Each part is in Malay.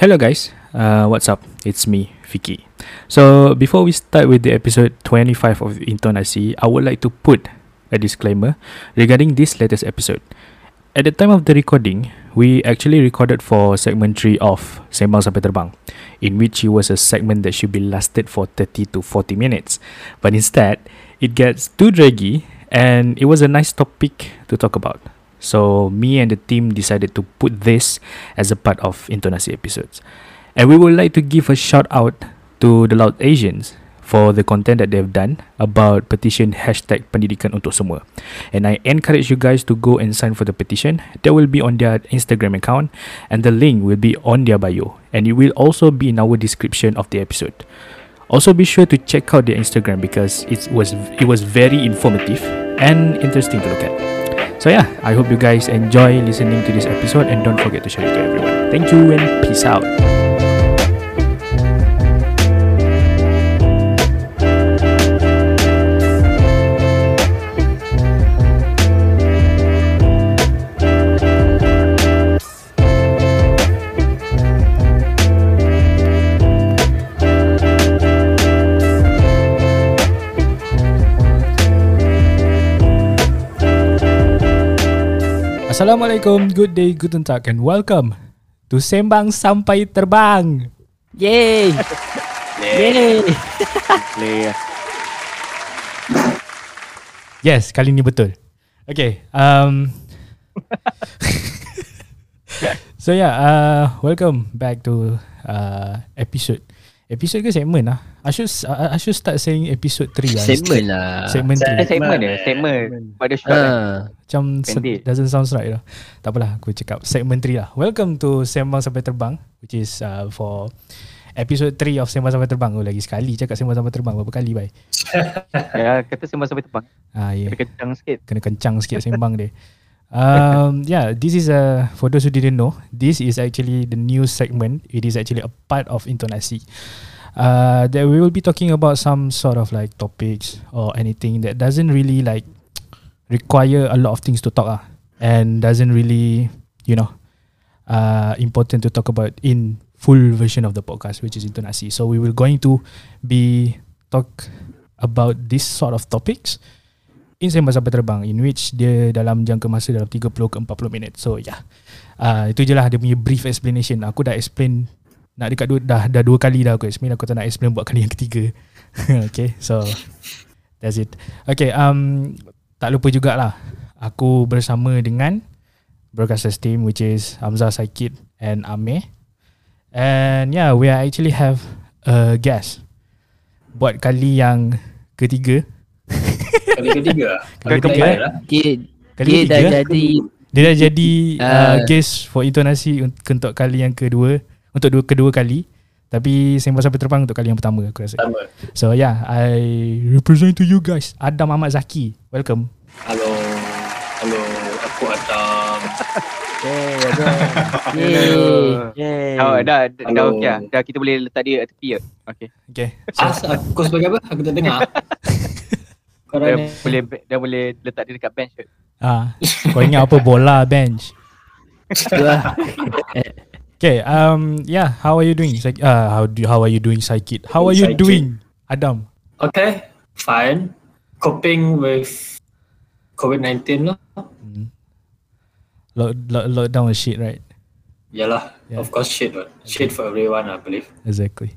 Hello guys, uh, what's up? It's me, Vicky. So before we start with the episode 25 of Intonasi, I would like to put a disclaimer regarding this latest episode. At the time of the recording, we actually recorded for segment 3 of Sembang Sampai Terbang, in which it was a segment that should be lasted for 30 to 40 minutes. But instead, it gets too draggy and it was a nice topic to talk about. So me and the team decided to put this as a part of Intonasi episodes. And we would like to give a shout out to the Loud Asians for the content that they've done about petition hashtag pendidikan untuk semua. And I encourage you guys to go and sign for the petition. That will be on their Instagram account and the link will be on their bio. And it will also be in our description of the episode. Also be sure to check out their Instagram because it was it was very informative and interesting to look at. So yeah, I hope you guys enjoy listening to this episode and don't forget to share it to everyone. Thank you and peace out. Assalamualaikum, good day, guten tag and welcome to Sembang Sampai Terbang. Yay! Yay! Play Yes, kali ni betul. Okay, um So yeah, uh welcome back to uh episode. Episode ke segment lah? I should uh, I should start saying episode 3 lah. Segment lah. Segment 3. Segment dia Segment Pada short kan Ha. Macam se- doesn't sound right lah. Tak apalah, aku cakap segment 3 lah. Welcome to Sembang Sampai Terbang which is uh, for episode 3 of Sembang Sampai Terbang. Oh lagi sekali cakap Sembang Sampai Terbang berapa kali bye. Ya kata sembang sampai terbang Ah ya. Kena kencang sikit Kena kencang sikit sembang dia. Um, yeah, this is a for those who didn't know, this is actually the new segment. It is actually a part of intonasi. Uh, that we will be talking about some sort of like topics or anything that doesn't really like require a lot of things to talk ah, and doesn't really, you know, uh, important to talk about in full version of the podcast, which is intonasi. So we will going to be talk about this sort of topics in Sembang Sampai Terbang in which dia dalam jangka masa dalam 30 ke 40 minit. So yeah. Uh, itu je lah dia punya brief explanation. Aku dah explain nak dekat dua, dah dah dua kali dah aku explain aku tak nak explain buat kali yang ketiga. okay, so that's it. Okay, um tak lupa jugalah aku bersama dengan broadcasters team which is Hamzah Saikid and Amir. And yeah, we are actually have a guest buat kali yang ketiga. Kali ketiga Kali ketiga, lah. Dia, Kali dia dah ketiga. jadi Dia dah jadi uh, Ah. guest for intonasi un- untuk kali yang kedua Untuk dua, kedua kali. Tapi Sembang Sampai Terbang untuk kali yang pertama aku rasa. Sama So yeah, I represent to you guys. Adam Ahmad Zaki. Welcome. Halo. Halo. Aku Adam. Yay, ada. Yay. Yay. Oh dah dah, dah Hello. okey lah Dah kita boleh letak dia tepi ya Okay. Okay. So, As, Aku sebagai apa? Aku tak dengar. Dah Korang ni boleh Dah boleh letak dia dekat bench kot. Ah, Kau ingat apa? Bola bench. Okay um yeah how are you doing? Psych- uh, how do how are you doing Psychit How are you doing Adam? Okay Fine. Coping with COVID-19 lah. Lock, lock, lockdown was shit right? Yalah Yeah. Of course shit what. Shit for everyone I believe. Exactly.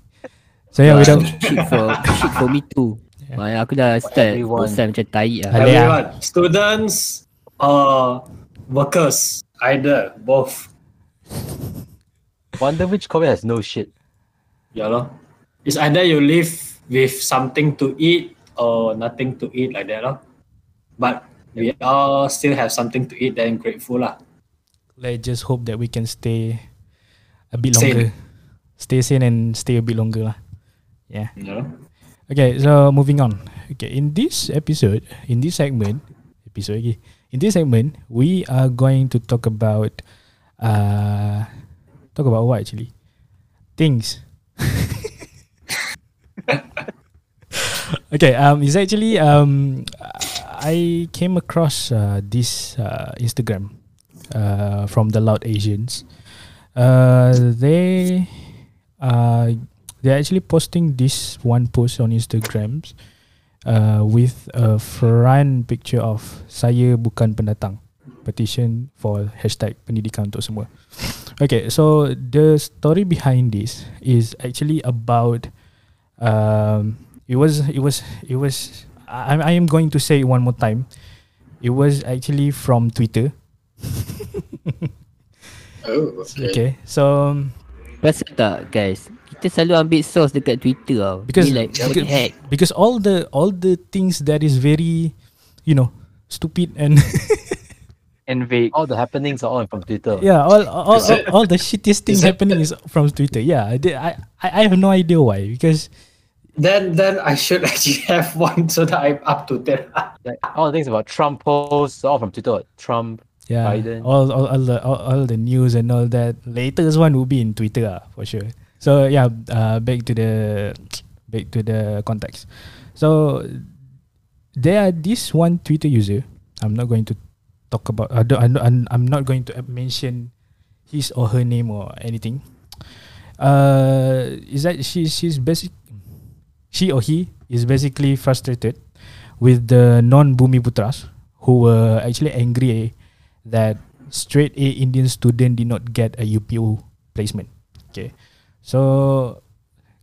So yeah without Shit for shit for me too. Yeah. Aku dah start bosan macam tai lah. Everyone. Students Or Workers Either Both Wonder which COVID has no shit. Yalah It's either you live with something to eat Or nothing to eat like that lah But We all still have something to eat Then grateful lah let's just hope that we can stay a bit Sane. longer. Stay sane and stay a bit longer lah. Yeah. Yalah Okay, so moving on. Okay, in this episode, in this segment, episode lagi. In this segment, we are going to talk about uh talk about what actually? Things. okay, um it's actually um I came across uh, this uh, Instagram uh, from the Loud Asians Uh, they uh, they're actually posting this one post on Instagram uh, with a front picture of saya bukan pendatang petition for hashtag pendidikan untuk semua. Okay, so the story behind this is actually about um, it was it was it was I I am going to say it one more time. It was actually from Twitter. Oh, okay. Okay, so Rasa tak guys Kita selalu ambil source dekat Twitter tau Because- Ni like because- heck because all the all the things that is very, you know, stupid and And vague. All the happenings are all from Twitter. yeah, all all, all, Is all the shittiest things is happening is from Twitter. Yeah, I did- I I I have no idea why because Then then I should actually have one so that I'm up to date. Like all the things about Trump posts all from Twitter. Trump. yeah, Biden. all all all the all, all the news and all that latest one will be in Twitter ah, for sure. So yeah, uh, back to the back to the context. So there are this one Twitter user. I'm not going to talk about. I don't, I'm, not- I'm, I'm not going to mention his or her name or anything. Uh, is that she? She's basic. She or he is basically frustrated with the non-Bumi Putras who were actually angry that straight A Indian student did not get a UPO placement. Okay, so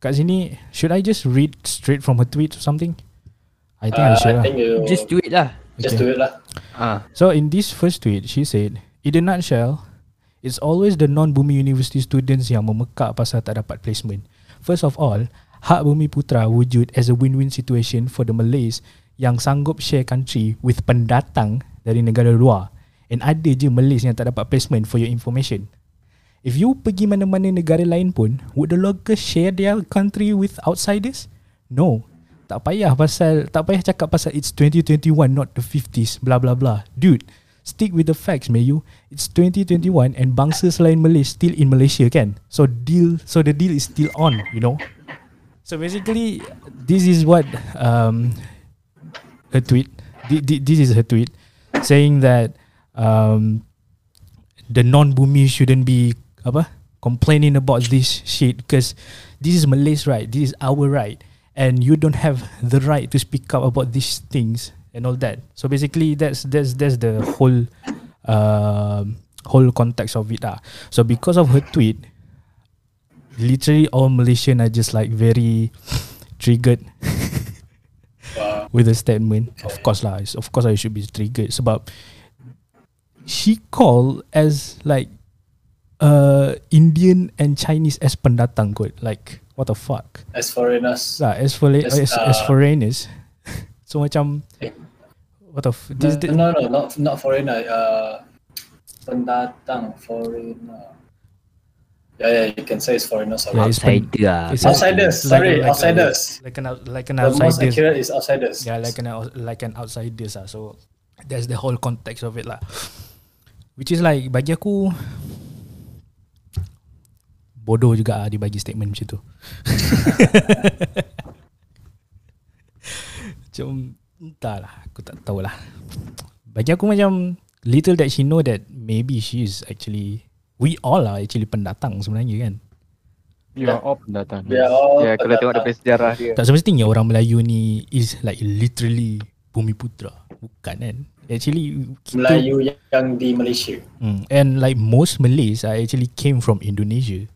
kat sini should I just read straight from her tweet or something? I think I Uh, should. I think you Just do it lah just Okay. do it lah. Ah, So in this first tweet, she said, in a nutshell, it's always the non-Bumi University students yang memekak pasal tak dapat placement. First of all, hak Bumi Putra wujud as a win-win situation for the Malays yang sanggup share country with pendatang dari negara luar. And ada je Malays yang tak dapat placement for your information. If you pergi mana-mana negara lain pun, would the locals share their country with outsiders? No. Tak payah pasal tak payah cakap pasal it's 2021 not the 50s blah blah blah. Dude, stick with the facts, Mayu. It's 2021 and bangsa selain Malay still in Malaysia kan? So deal so the deal is still on, you know. So basically this is what um her tweet thi- thi- this is her tweet saying that um the non-bumi shouldn't be apa complaining about this shit because this is Malay's right this is our right and you don't have the right to speak up about these things and all that so basically that's that's that's the whole um whole context of it ah so because of her tweet literally all Malaysian are just like very triggered with the statement. Of course lah, of course I should be triggered sebab she called as like uh Indian and Chinese as pendatang kot. Like what the fuck? As foreigners. Lah, as for As, as, as uh, foreigners. so macam Eh. what the f- No, this, this, no, no, not not foreigner. Uh, pendatang foreigner. Yeah, yeah, you can say it's foreigners. Yeah, it's pen- outsider lah it's Outsiders, like- sorry, like a- outsiders. like an like an the most outsider. accurate is outsiders. Yeah, like an like an outsiders lah. So that's the whole context of it lah. Which is like bagi aku bodoh juga lah dia bagi statement macam tu. macam entahlah, aku tak tahulah. Bagi aku macam little that she know that maybe she is actually we all are actually pendatang sebenarnya kan. You are all pendatang. They are all Ya, kalau tengok daripada sejarah dia. Tak semestinya orang Melayu ni is like literally bumi putra. Bukan kan? Actually kita Melayu yang di Malaysia. Mm. And like most Malays are actually came from Indonesia.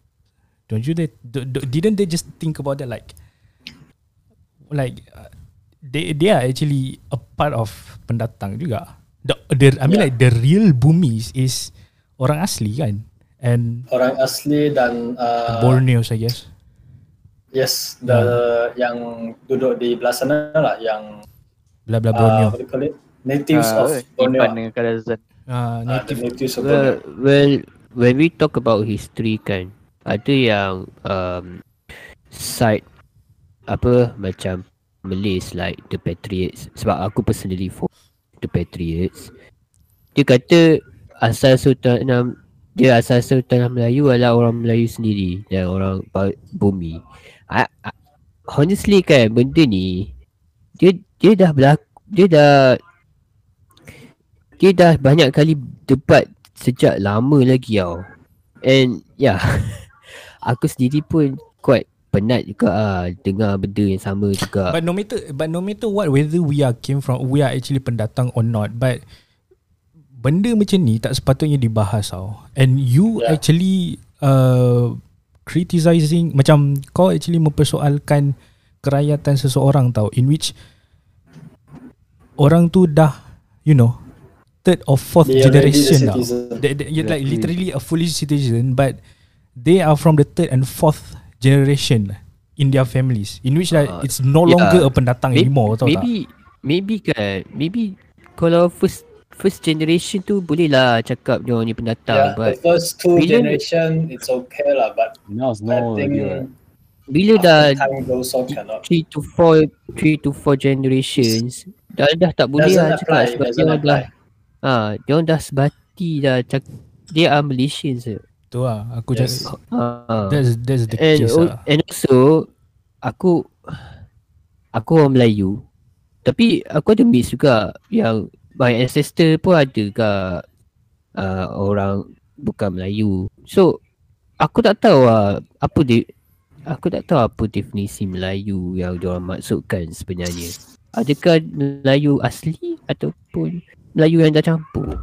Don't you? They, do, do, didn't they just think about that? Like, like uh, they they are actually a part of pendatang juga. The, the I mean Yeah. like the real Bumis is orang asli kan, and Orang asli dan uh, Borneo I guess. yes, the yang duduk di belah sana lah yang Blah blah uh, Borneo. what do you call it? Natives Ah, of Borneo. Dengan Kadazan. Uh, Uh, native. natives of well, Borneo. well when we talk about history kan ada yang um, side apa macam Malays like the Patriots. Sebab aku personally for the Patriots. Dia kata asal sultan dia asal sultan Melayu adalah orang Melayu sendiri dan orang bumi. I, I, honestly kan benda ni dia dia dah berlaku dia dah dia dah banyak kali debat sejak lama lagi tau. And yeah, aku sendiri pun quite penat juga ah dengar benda yang sama juga. But no matter but no matter what whether we are came from we are actually pendatang or not but benda macam ni tak sepatutnya dibahas tau. And you yeah. Yeah. actually uh, criticizing macam kau actually mempersoalkan kerakyatan seseorang tau in which orang tu dah you know third or fourth They the generation tau. They, they, you're like Exactly. literally a fully citizen but they are from the third and fourth generation in their families in which like Ah, it's no yeah. longer a pendatang May- anymore tau tak? maybe maybe kan maybe kalau first first generation tu boleh lah cakap dia orang ni pendatang Yeah, but the first two bila- generation it's okay lah, but I no think idea. bila dah. 3 to 4 3 to 4 generations dah dah tak boleh lah cakap apply, sebab dia dah ha dia dah sebati dah cak, dia are Malaysians je. Tu lah. Aku Yes. just Ha. That's that's the and case lah. and also aku aku orang Melayu. Tapi aku ada mix juga yang my ancestor pun ada kat uh, orang bukan Melayu. So aku tak tahu lah apa dia aku tak tahu apa definisi Melayu yang diorang maksudkan sebenarnya. Adakah Melayu asli ataupun Melayu yang dah campur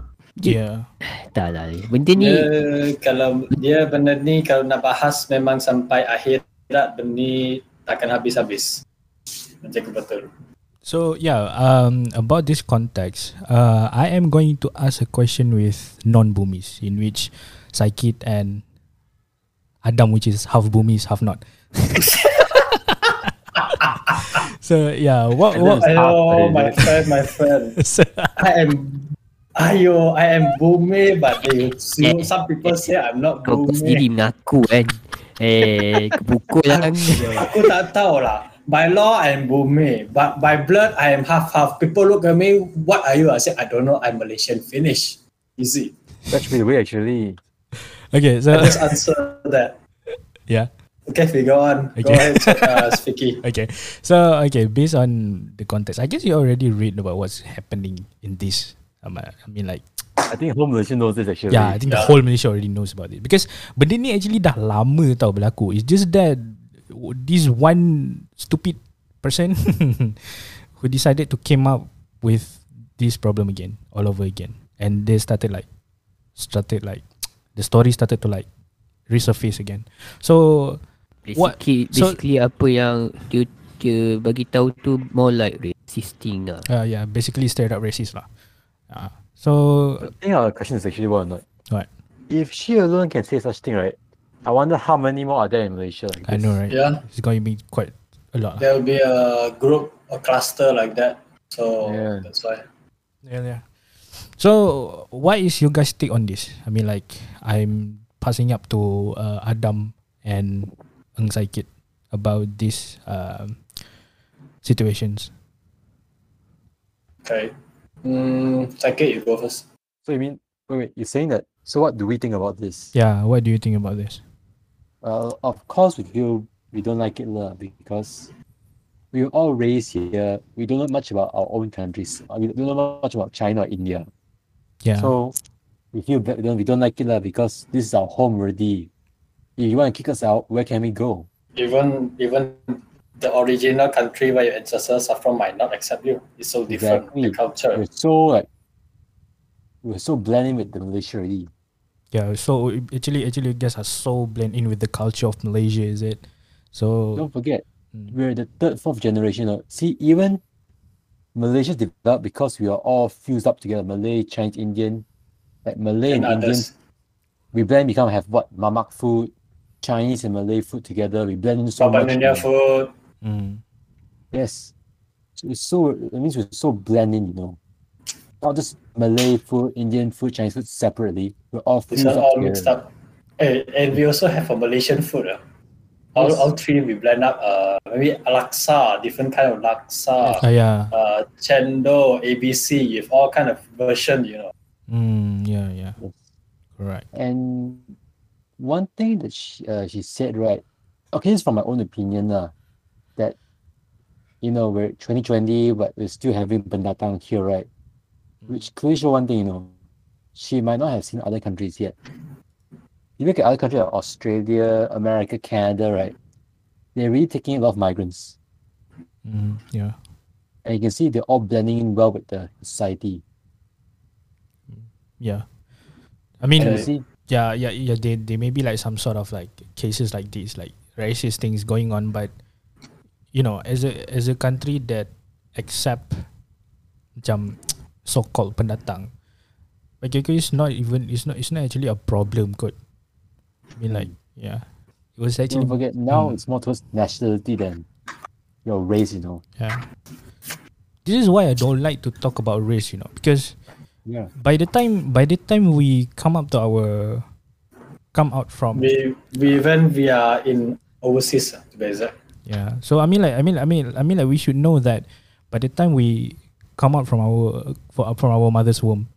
Yeah tak lah benda ni Dia, kalau dia benda ni kalau nak bahas memang sampai akhirat benda ni takkan habis-habis. Macam tu betul. So yeah, um, about this context, uh, I am going to ask a question with non-Bumis, in which Saikit and Adam, which is half Bumis, half not. so yeah, what what? Ayo, my friend, my friend. so, I am Ayo, I am Bume, but they, you, some people say I'm not kau, kau Bume. sendiri mengaku kan eh kepukul lah Aku tak tahu lah. By law, I am Bume, but by blood, I am half-half. People look at me, what are you? I say, I don't know, I'm Malaysian. Finish. Easy. That should be the way actually. okay, so I just answer that. yeah. Okay, we go on. Go Okay. ahead, uh, Spiky. Okay, so okay, based on the context, I guess you already read about what's happening in this. Um, I mean, like I think whole Malaysia knows this actually. Yeah, I think the Yeah. whole Malaysia already knows about it because benda ni actually dah lama tau berlaku. It's just that this one stupid person who decided to came up with this problem again, all over again, and they started like started like the story started to like resurface again. So What- basically so- basically apa yang dia dia bagi tahu tu more like resisting lah uh, yeah, basically straight up racist lah. Uh, so I think our question is actually what or not. What? If she alone can say such thing, right? I wonder how many more are there in Malaysia like I this. know right, Yeah, it's going to be quite a lot. there will be a group, a cluster like that. So Yeah. that's why. Yeah, yeah. So, what is your guys' take on this? I mean, like, I'm passing up to uh, Adam and Eng Saikit about these um, situations. Okay. Mm, Sakit, you go first. So you mean wait, wait, you're saying that so what do we think about this? Yeah, what do you think about this? Well, of course we feel we don't like it lah because we were all raised here. We don't know much about our own countries. We don't know much about China or India. Yeah, So we feel that we don't, we don't like it lah because this is our home already. If you want to kick us out, where can we go? Even even the original country where your ancestors are from might not accept you. It's so different. The Exactly. culture. We're so like we're so blending with the Malaysia already. yeah. So actually, actually, you guys are so blend in with the culture of Malaysia, is it? So Don't forget, Mm. we're the third, fourth generation. of- See, even Malaysia developed because we are all fused up together. Malay, Chinese, Indian, like Malay and, and Indian. We blend become have what mamak food, Chinese and Malay food together. We blend in so Baba much. Nyonya man. food. Mm, Yes, so it's so it means we're so blending. You know, not just Malay food, Indian food, Chinese food separately. We're all These fused are up all together. mixed up. Hey, and we also have a Malaysian food. ah. All, Yes. all three we blend up. Uh, maybe laksa, different kind of laksa. ah, yeah, Uh, chendol, ABC, you have all kind of version. You know. mm, yeah, yeah. Yes. Correct. And one thing that she, uh, she said, right? Okay, this is from my own opinion, lah. That you know we're 2020, but we're still having pendatang here, right? Which clearly show one thing, you know, she might not have seen other countries yet. you look at other countries like Australia, America, Canada, right? They're really taking a lot of migrants. Mm, yeah. And you can see they're all blending in well with the society. Yeah. I mean, see, yeah, yeah, yeah. They they may be like some sort of like cases like this, like racist things going on, but you know, as a as a country that accept macam so called pendatang, like it's not even it's not it's not actually a problem, kot. I mean, like yeah, it was actually don't forget now Mm. it's more towards nationality than your race, you know. yeah. This is why I don't like to talk about race, you know, because Yeah. by the time by the time we come up to our come out from We we when we are in overseas to be exact. Yeah. So I mean like I mean I mean I mean like we should know that by the time we come out from our for- from our mother's womb,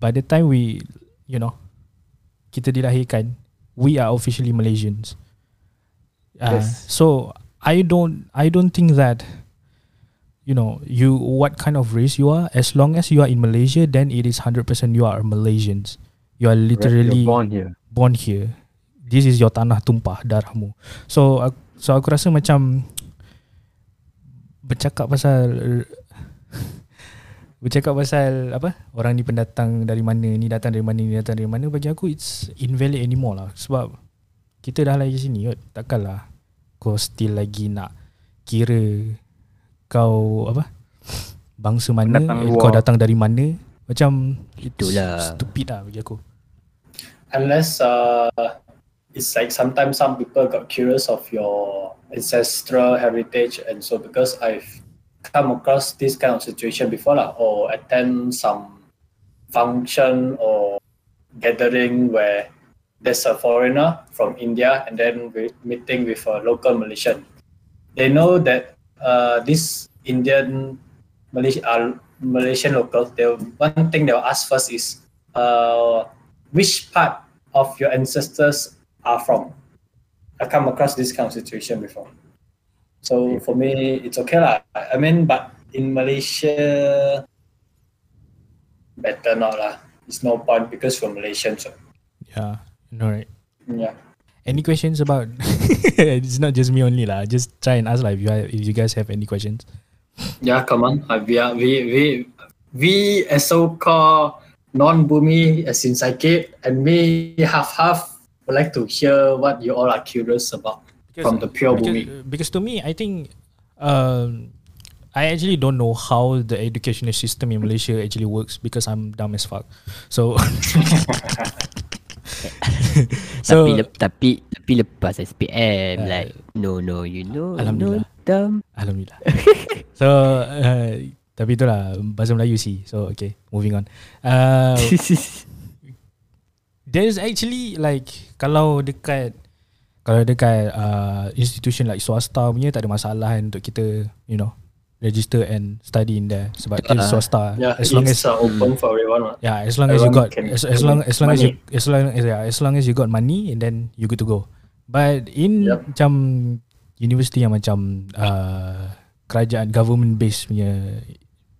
by the time we you know kita dilahirkan, we are officially Malaysians. Uh, Yes. So I don't I don't think that you know you what kind of race you are as long as you are in Malaysia then it is 100% you are Malaysians. You are literally You're born here. born here. This is your tanah tumpah darahmu. So aku, so aku rasa macam bercakap pasal bercakap pasal apa? Orang ni pendatang dari mana ni datang dari mana ni datang dari mana. Bagi aku it's invalid anymore lah. Sebab kita dah lagi sini kot. Takkanlah kau still lagi nak kira kau apa? Bangsa mana Pendatang eh, kau datang dari mana. Macam Itulah. stupid lah bagi aku. Unless uh, it's like sometimes some people got curious of your ancestral heritage, and so because I've come across this kind of situation before, lah, or attend some function or gathering where there's a foreigner from India and then we meeting with a local Malaysian. They know that uh, this Indian Malaysia, uh, Malaysian local, they one thing they'll ask first is uh, which part of your ancestors are from. I come across this kind of situation before. So for me, it's okay lah. I mean, but in Malaysia, better not lah. It's no point because we're Malaysians. So. yeah no right Yeah. Any questions about? it's not just me only lah. Just try and ask like if you have, if you guys have any questions. Yeah, come on. Uh, we are we we we as so-called non-boomy as in psychic and me half half would like to hear what you all are curious about from the pure because, because to me, I think um, I actually don't know how the educational system in Malaysia actually works because I'm dumb as fuck. So so tapi lep, tapi tapi lepas SPM Uh, like no no you know Alhamdulillah. no dumb Alhamdulillah. so uh, tapi itulah bahasa Melayu sih. So okay, moving on. Uh, there's actually like kalau dekat kalau dekat uh, institution like swasta punya tak ada masalah kan untuk kita you know register and study in there sebab uh, swasta Yeah, as long it's as open for everyone. yeah as long as you everyone got as, as long as long as you money. as long as yeah, as long as you got money and then you good to go but in Yup. macam university yang macam uh, kerajaan government based punya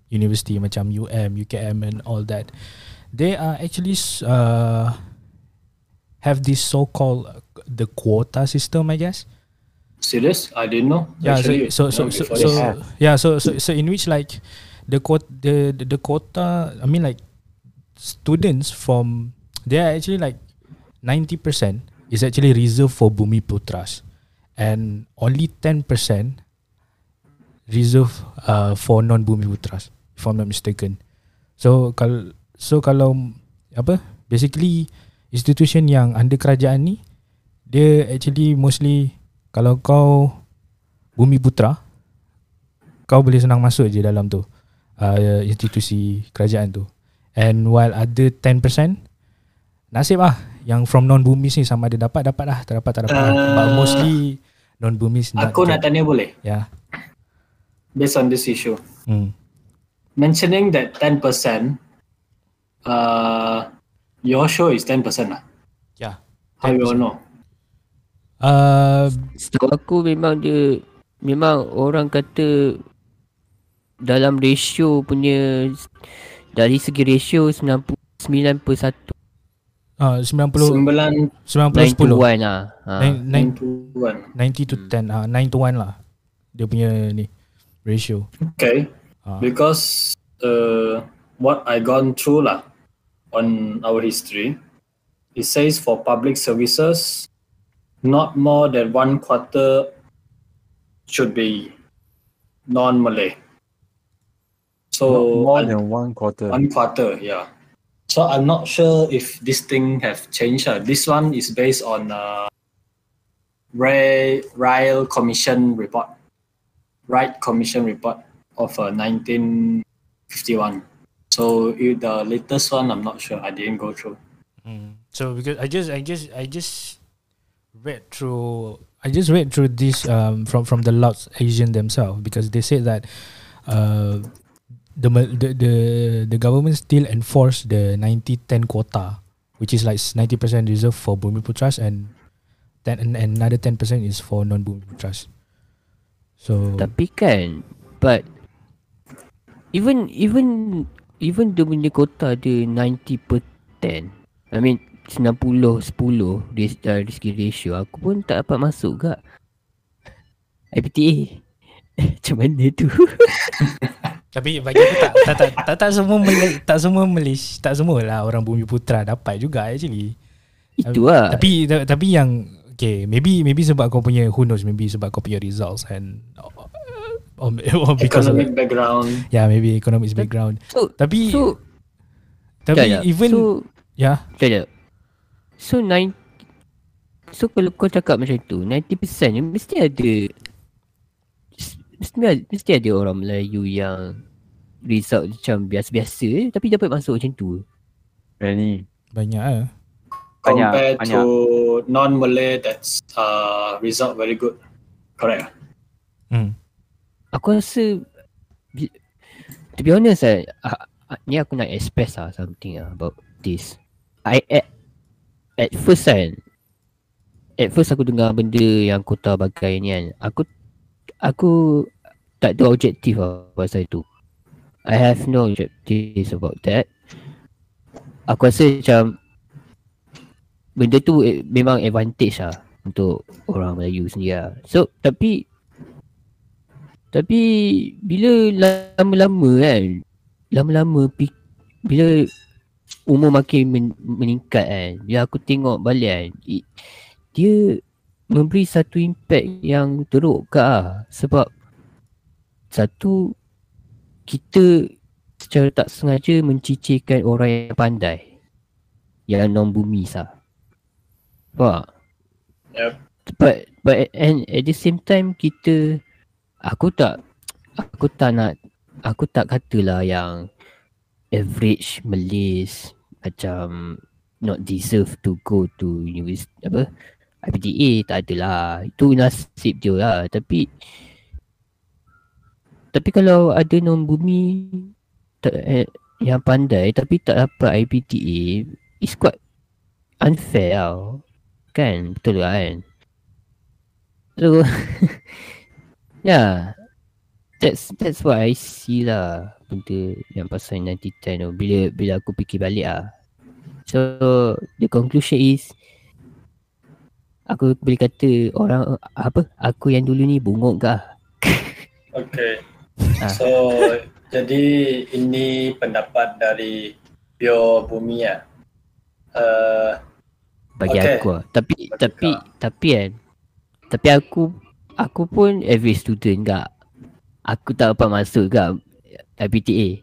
university macam UM UKM and all that they are actually uh, have this so called the quota system I guess Serious? I didn't know. yeah Actually, so so so, so, so yeah so so so in which like the quota the, the the quota i mean like students from they are actually like 90% is actually reserved for bumi putras and only 10% reserved uh, for non bumi putras if i'm not mistaken so kalau so kalau apa basically institution yang under kerajaan ni dia actually mostly kalau kau bumi putra kau boleh senang masuk je dalam tu uh, institusi kerajaan tu and while other 10% nasib lah yang from non bumi ni sama ada dapat dapat lah tak dapat tak dapat uh, but mostly non bumi Aku nak tanya boleh? yeah Based on this issue. hmm. Mentioning that 10%, uh, your show is 10% lah. yeah How you all know? uh, Setahu aku memang dia memang orang kata dalam ratio punya dari segi ratio 99 per 1 Ah 90 Sembilan 90 10. 91 lah. Ha. Nine- nine- tuan. 90 to 10 ah 9 to 1 lah. Dia punya ni ratio. Okay. Ah. Because uh, what I gone through lah on our history, it says for public services, not more than one quarter should be non-Malay. So Not more un- than one quarter. one quarter, yeah. So I'm not sure if this thing have changed. Uh. This one is based on uh, Ray Ryle Commission report, Right Commission report of uh, 1951. So if the latest one, I'm not sure. I didn't go through. Mm. So because I just I just I just read through I just read through this um from from the Lots Asian themselves because they said that uh the the the, the government still enforce the 90-10 quota which is like 90% reserved for Bumi Putras and then and, and another 10% is for non Bumi Putras. So Tapi kan But Even Even Even dia punya kota ada 90 per 10 I mean 90 10 Dari dari segi ratio Aku pun tak dapat masuk kak IPTA Macam mana tu? Tapi bagi aku tak tak tak, tak, tak semua Malay, tak semua Malaysia tak semua lah orang Bumi Putra dapat juga actually. Itu lah. Tapi ta- tapi yang okay maybe maybe sebab kau punya who knows maybe sebab kau punya results and or, or because of Economic background. yeah maybe economics background. So Tapi So tapi Sekejap, even So yeah Sekejap So 9 So kalau kau cakap macam tu 90% ni mesti ada Mesti ada, mesti ada orang Melayu yang Result macam biasa-biasa eh, Tapi dapat masuk macam tu Rani. banyak ah. Banyak, Compared banyak. to non-Malay, that's uh, result very good. Correct. ah? Hmm. Aku rasa To be honest eh, ah, ah, Ni aku nak express lah something lah about this. I at, at first kan At first aku dengar benda yang kota bagai ni kan Aku Aku tak ada objektif lah pasal itu. I have no objectives about that. Aku rasa macam Benda tu eh, memang advantage lah Untuk orang Melayu sendiri lah. So tapi tapi bila lama-lama kan Lama-lama Bila Umur makin men- meningkat kan Bila aku tengok balik kan i- Dia Memberi satu impact yang teruk ke lah Sebab Satu Kita Secara tak sengaja mencicirkan orang yang pandai Yang non-bumi sah Faham? Yep. But but and at the same time kita aku tak aku tak nak aku tak katalah yang average Malays macam not deserve to go to university apa IPTA tak adalah. Itu nasib dia lah. Tapi tapi kalau ada non bumi tak, eh, yang pandai tapi tak dapat IPTA it's quite unfair tau. Kan? Betul kan? So yeah that's that's what I see lah benda yang pasal 90-10 tu bila bila aku fikir balik ah so the conclusion is aku boleh kata orang apa aku yang dulu ni bunguk ke ah? Okay. Ah. So jadi ini pendapat dari Pure Bumi ya. Uh, bagi Okay. aku lah. Tapi Bagi tapi kau. tapi kan tapi aku aku pun average student gak. Aku tak dapat masuk gak IPTA.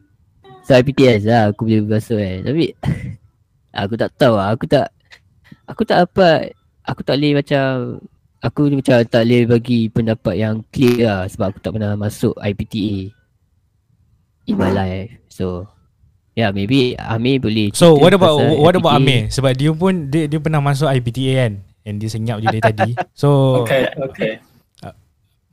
So IPTA lah aku boleh masuk kan. Tapi aku tak tahu lah. Aku tak aku tak dapat aku tak boleh macam aku ni macam tak boleh bagi pendapat yang clear lah sebab aku tak pernah masuk IPTA in my life. So yeah maybe Amir boleh So cerita what about what about. Amir sebab dia pun dia dia pernah masuk IPTA kan and dia senyap je dari tadi. So okay, okay.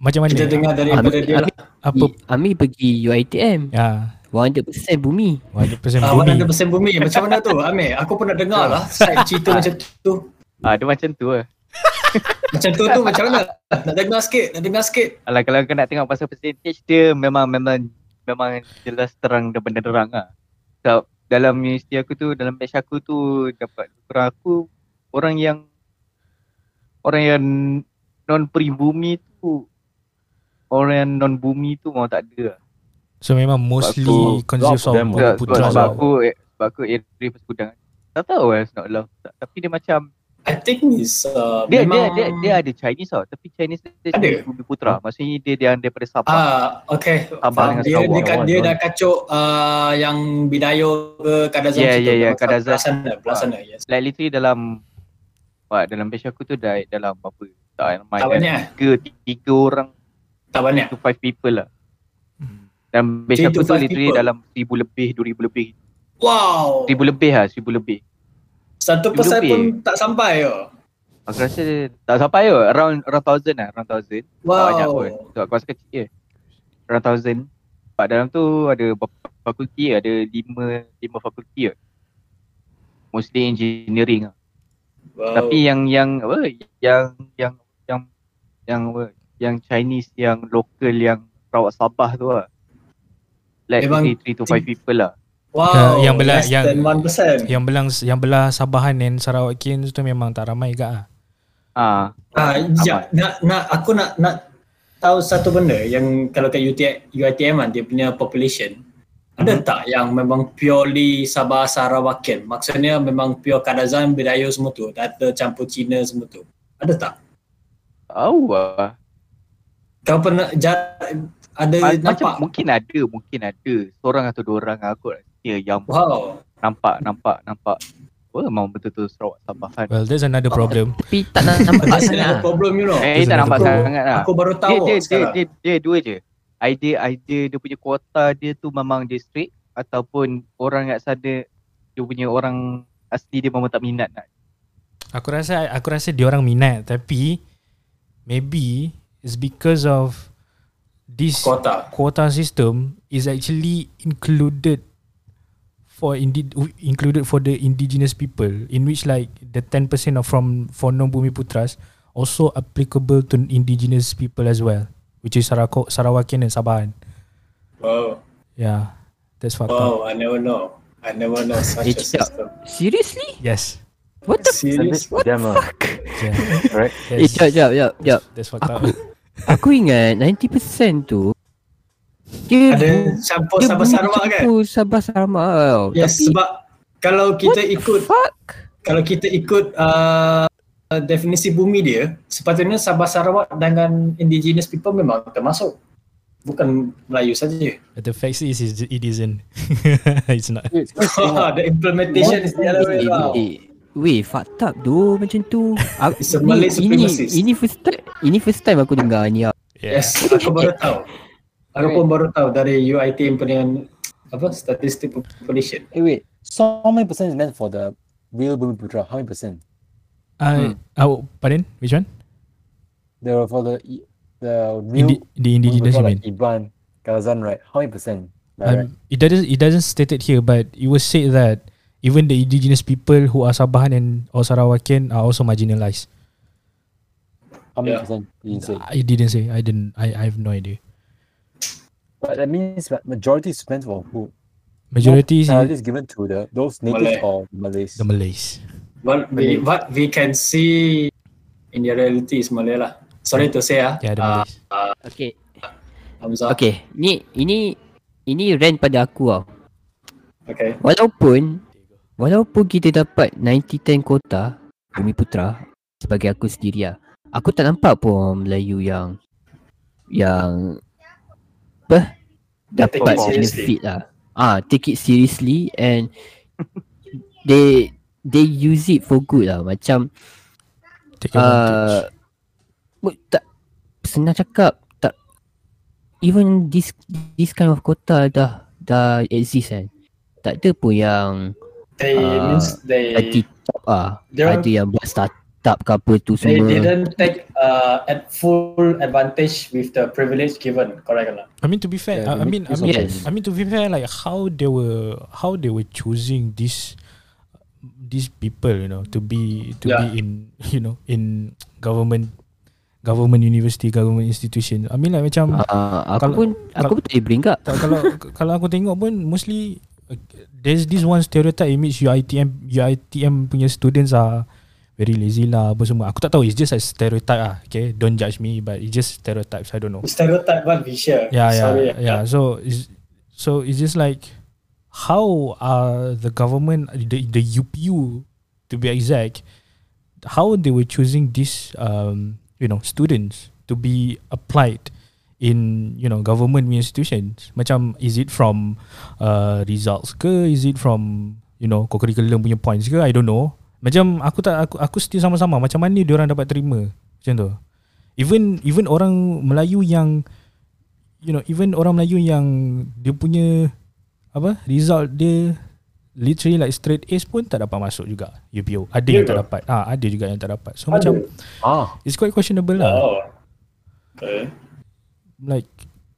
Macam mana? Kita dengar daripada Amir- dia lah. apa Amir pergi UiTM ya 100% bumi 100% Ah, bumi. 100% bumi. Macam mana tu, Amir? Aku pernah dengar lah side cerita macam tu. Ah, dia macam tu lah. Macam tu tu macam mana? Nak dengar sikit, nak dengar sikit. Alah, kalau kau nak tengok pasal percentage dia memang memang memang jelas terang dan benderang lah. So, dalam universiti aku tu dalam batch aku tu dapat kurang aku orang yang orang yang non peribumi tu orang yang non bumi tu mau tak ada lah. So memang mostly aku- consists of them Bumi Sebab, Putra sebab lah. aku eh, sebab aku area. Tak tahu lah it's not love. Tak, tapi dia macam I think is uh, dia, dia memang dia dia ada Chinese tau tapi Chinese dia Ada? Chinese bumi putra. Maksudnya dia dia yang daripada Sabah. Ah, okay. Sabah dengan Dia Sarawak. dia, dia, Sarawak, dah kacau uh, yang Bidayo ke Kadazan Yeah, situ. yeah, yeah, Belah Kadazan. sana, belah sana, yes. Like literally dalam Wah, dalam batch aku tu dah dalam apa tak ramai kan. banyak, eh? tiga, tiga orang tak banyak. to five people lah Hmm. dan aku to tu literally people? dalam seribu lebih dua ribu lebih Wow. seribu lebih lah seribu lebih Satu persen pun tak sampai yo. aku rasa tak sampai kot around around thousand lah around thousand tak Wow. banyak pun sebab aku rasa kecil je around thousand sebab dalam tu ada berapa fakulti ada lima lima fakulti kot mostly engineering lah Wow. Tapi yang yang apa yang yang yang yang apa yang Chinese yang local yang Sarawak Sabah tu lah. Like Memang Memang 3 to 5 people lah. wow. yang belah- less yang- than 1%. Yang belang yang belah Sabahan dan Sarawakian tu memang tak ramai ke ah. Ah, Ah, ya, nak nak aku nak nak tahu satu benda yang kalau kat UTM UiTM kan dia punya population ada Mhm. tak yang memang purely Sabah Sarawakian? Maksudnya memang pure Kadazan, Bidayo semua tu, tak ada campur Cina semua tu. Ada tak? tahu lah. Kau pernah ja, ada Ah, nampak? macam mungkin ada, mungkin ada. Seorang atau dua orang aku rasa yang Wow. nampak nampak nampak Oh, memang betul-betul Sarawak Sabahan. Well, there's another problem. Tapi tak nak nampak sangat another lah. problem you know. Eh, tak nampak Aku- sangat lah. Aku baru Dia, tahu dia, dia, sekarang. dia, dia, dua je. Idea idea dia punya kuota dia tu memang dia straight ataupun orang kat sana dia punya orang asli dia memang tak minat nak. Aku rasa aku rasa dia orang minat tapi maybe it's because of this Kota. quota system is actually included for indi- included for the indigenous people in which like the 10% of from for non bumi putras also applicable to indigenous people as well which is Sarawak Sarawakian and Sabahan Wow. yeah that's fucked up Wow, I never know. I never know such a system. Seriously? yes What the Serious? What the lah. fuck? yeah Right? Eh, yes jap, jap, jap, jap. that's fucked up Aku aku ingat 90% tu dia Ada bu- campur dia Sabah Sarawak kan? campur Sabah Sarawak tau. Yes, Tapi sebab kalau kita what the ikut fuck? kalau kita ikut uh, definisi bumi dia, sepatutnya Sabah Sarawak dengan indigenous people memang termasuk. Bukan Melayu saja. the fact is is- it isn't it's not thing lah. the implementation is the other way Eh, around. Eh, Weh, fucked up tu macam tu. Aku, It's a Malay ini, supremacist. ini first time, ini first time aku dengar ni. yeah Yes, aku baru tahu. Aku pun baru tahu dari UiTM punya apa statistic population. Hey, wait. So how many percent is meant for the real Bumi Putra? How many percent? uh, oh pardon which one The for the the real Indi- the indigenous Putra, like Iban, Kazan, right? How many percent? Right? Um, it doesn't it doesn't state it here, but it was said that even the indigenous people who are Sabahan and or Sarawakian are also marginalized. How many yeah. percent? You didn't say. I didn't say. I didn't. I, I have no idea. But that means that majority is meant for who? Majority is given to the those natives Malay. or Malays. the Malays. What we what we can see in the reality is Malay lah. Sorry to say ah. Yeah, the Ah, Malays. Okay, Hamzah. okay. Ni ini ini rant pada aku tau. Okay. Walaupun walaupun kita dapat 90-10 kota Bumi Putra sebagai aku sendiri lah. Aku tak nampak pun orang Melayu yang yang apa dapat benefit lah. Ah, take it seriously and they they use it for good lah. Macam Take advantage. uh, tak senang cakap tak even this this kind of kota dah dah exist kan. Tak ada pun yang They Ah, means they IT top ah. Ada yang buat startup ke apa tu they semua. didn't take uh, at full advantage with the privilege given. Correct or not? I mean to be fair, Yeah, I, I they mean, I mean, it. I mean to be fair, like how they were, how they were choosing this, these people, you know, to be to Yeah. be in, you know, in government, government university, government institution. I mean like macam Ah, aku Kalau- pun aku kalau- pun tak boleh bring up. kalau kalau aku tengok pun mostly there's this one stereotype image UiTM UiTM punya students are very lazy lah apa semua. Aku tak tahu it's just a stereotype ah. Okay, don't judge me but it's just stereotypes. I don't know. Stereotype what we share. Yeah, yeah, Sorry, yeah. So it's, so it's just like how are the government the the UPU to be exact how they were choosing these um you know students to be applied in you know government institutions macam is it from uh, results ke? Is it from you know co-curriculum punya points ke? I don't know. Macam aku tak aku aku still sama-sama. Macam mana dia orang dapat terima? Macam tu. Even even orang Melayu yang you know even orang Melayu yang dia punya apa result dia literally like straight A's pun tak dapat masuk juga. UPO ada yang Ya tak dapat. Ah ada juga yang tak dapat. So Ada. macam Ah, it's quite questionable lah. Oh. Okay. Like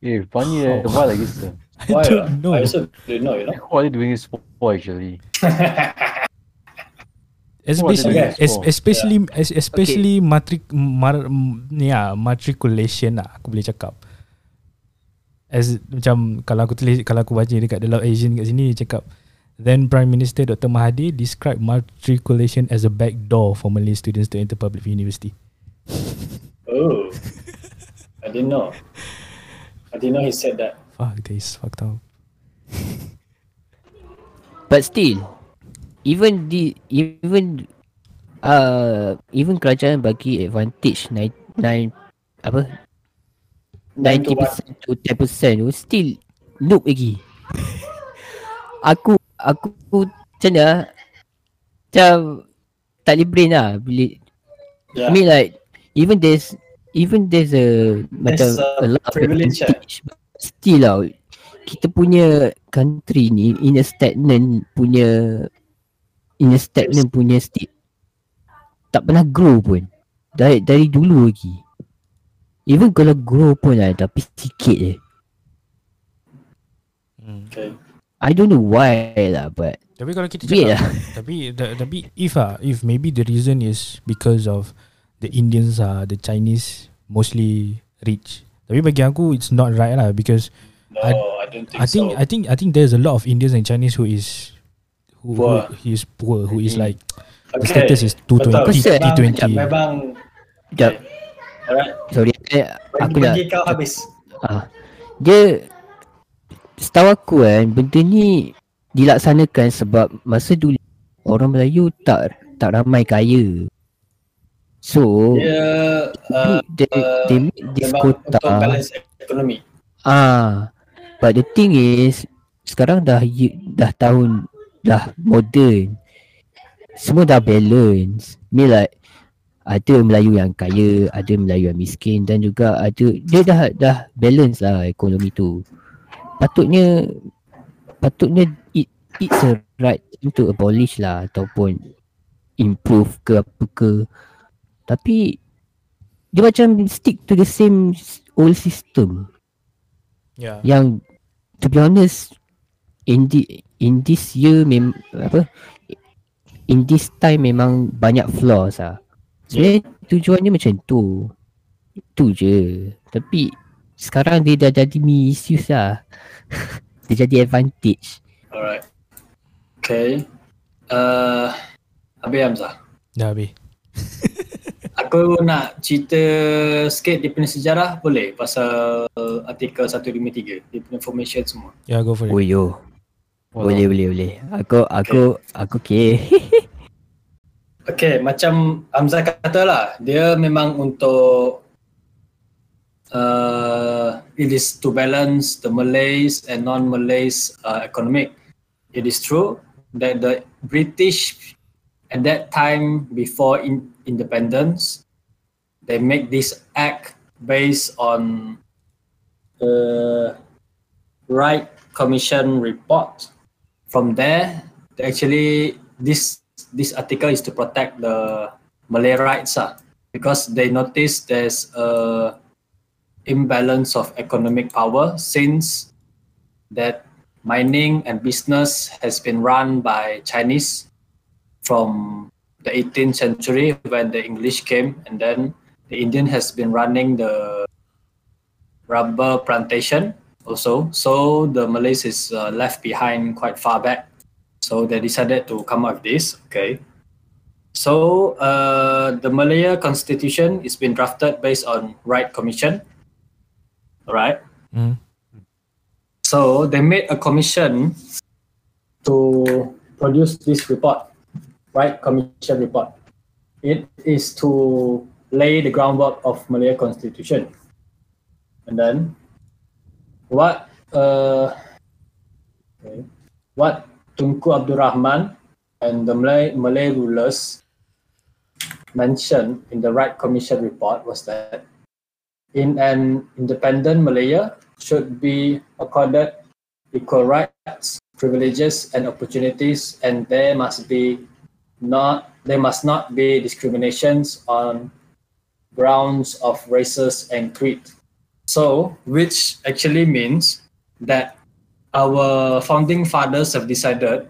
eh, funny eh. Why like this? eh? I Why? don't know I also didn't know, you know. Like, what are they doing this for actually? especially for? especially es- especially matric mar, m- ni ah matriculation lah aku boleh cakap as macam kalau aku tulis kalau aku baca dekat dalam Asian kat sini dia cakap then Prime Minister Dr Mahathir described matriculation as a backdoor for Malay students to enter public university Oh. I didn't know. I didn't know he said that. fuck this fucked up But still, even the even uh even kerajaan bagi advantage nine nine apa Nine to 90% to 10% tu still loop lagi. aku aku macam mana macam tak boleh brain lah bila Yeah. I mean like even there's even there's a macam a a lot of privilege, eh? advantage, still lah kita punya country ni in a stagnant punya in a stagnant punya state tak pernah grow pun. Dari dari dulu lagi. Even kalau grow pun lah tapi sikit je. Okay. I don't know why lah but tapi kalau kita cakap lah. tapi tapi if ah if maybe the reason is because of the Indians are the Chinese mostly rich tapi bagi aku it's not right lah because No, I- I, don't think, I think so. I think I think there's a lot of Indians and Chinese who is who, who Poor. he is poor who is like the okay. status is Betul. 220 Memang- T20 Memang Sekejap Alright. sorry eh, aku nak bagi kau habis. Ah, dia setahu aku kan benda ni dilaksanakan sebab masa dulu orang Melayu tak tak ramai kaya. So Dia uh, they, uh, they make this memang quota. untuk balance ekonomi. Ah, but the thing is sekarang dah dah tahun dah modern. Semua dah balance. Ni like ada Melayu yang kaya, ada Melayu yang miskin dan juga ada dia dah dah balance lah ekonomi tu. Patutnya patutnya it it's a right to abolish lah ataupun improve ke apa ke. Tapi dia macam stick to the same old system yeah yang to be honest in the in this year mem apa in this time memang banyak flaws ah. Sebenarnya tujuannya macam tu. Tu je. Tapi sekarang dia dah jadi misuse lah. dia jadi advantage. Alright. Okay. Uh, Habis Hamzah. dah habis Aku nak cerita sikit dia punya sejarah boleh pasal artikel 153 dia punya formation semua. yeah go for it Oh yo. Boleh boleh boleh. Aku aku aku okay. Okay, macam Hamzah kata lah, dia memang untuk uh, it is to balance the Malays and non-Malays uh, economic. It is true that the British at that time before in, independence, they make this act based on the Wright Commission report. From there, actually this this article is to protect the Malay rights ah, because they notice there's a imbalance of economic power since that mining and business has been run by Chinese from the 18th century when the English came and then the Indian has been running the rubber plantation also. So the Malays is uh, left behind quite far back. So they decided to come up with this. Okay. So uh, the Malaya Constitution is been drafted based on Right Commission. All right. Mm. So they made a commission to produce this report, right? Commission report. It is to lay the groundwork of Malaya Constitution. And then what uh, okay, what Tunku Abdul Rahman and the Malay, Malay rulers mentioned in the Right Commission report was that in an independent Malaya should be accorded equal rights, privileges, and opportunities, and there must be not there must not be discriminations on grounds of races and creed. So, which actually means that our founding fathers have decided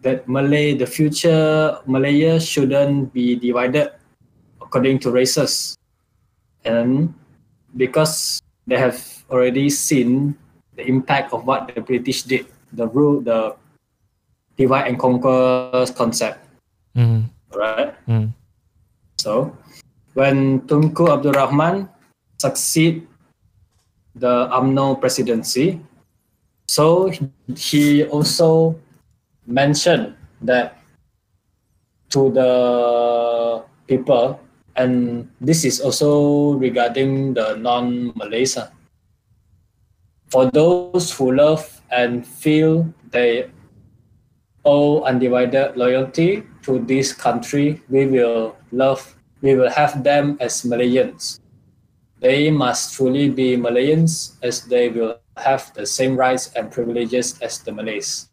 that Malay, the future Malaya shouldn't be divided according to races. And because they have already seen the impact of what the British did, the rule, the divide and conquer concept, Mm. right? Mm. So, when Tunku Abdul Rahman succeed the UMNO presidency, so he also mentioned that to the people, and this is also regarding the non-Malays. ah. For those who love and feel they owe undivided loyalty to this country, we will love, we will have them as Malayans. They must truly be Malayans as they will have the same rights and privileges as the Malays.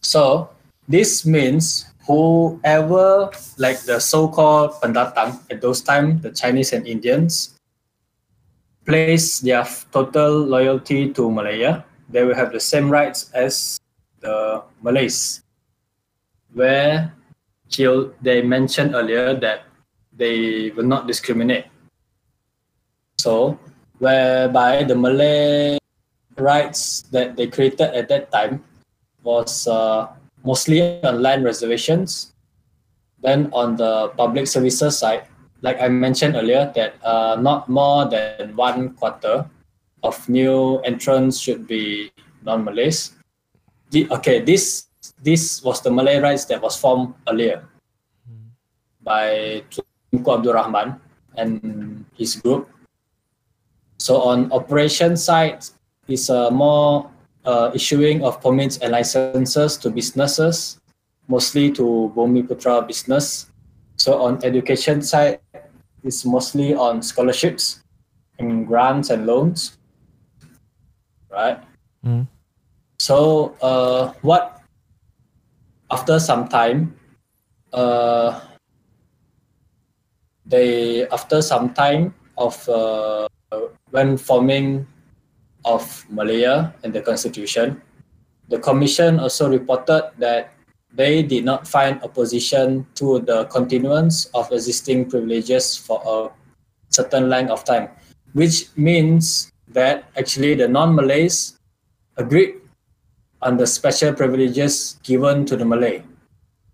So this means whoever, like the so-called pendatang at those time, the Chinese and Indians, place their total loyalty to Malaya, they will have the same rights as the Malays. Where he'll- they mentioned earlier that they will not discriminate. So, whereby the Malay rights that they created at that time was uh, mostly on land reservations. Then on the public services side, like I mentioned earlier, that uh, not more than one quarter of new entrants should be non-Malays. The, okay, this this was the Malay rights that was formed earlier by Tunku Abdul Rahman and his group. So on operation side, is a more uh, issuing of permits and licenses to businesses, mostly to Bumiputra business. So on education side, it's mostly on scholarships and grants and loans, right? Mm. So uh, what after some time, uh, they after some time of uh, when forming of Malaya and the constitution, the commission also reported that they did not find opposition to the continuance of existing privileges for a certain length of time, which means that actually the non-Malays agreed on the special privileges given to the Malay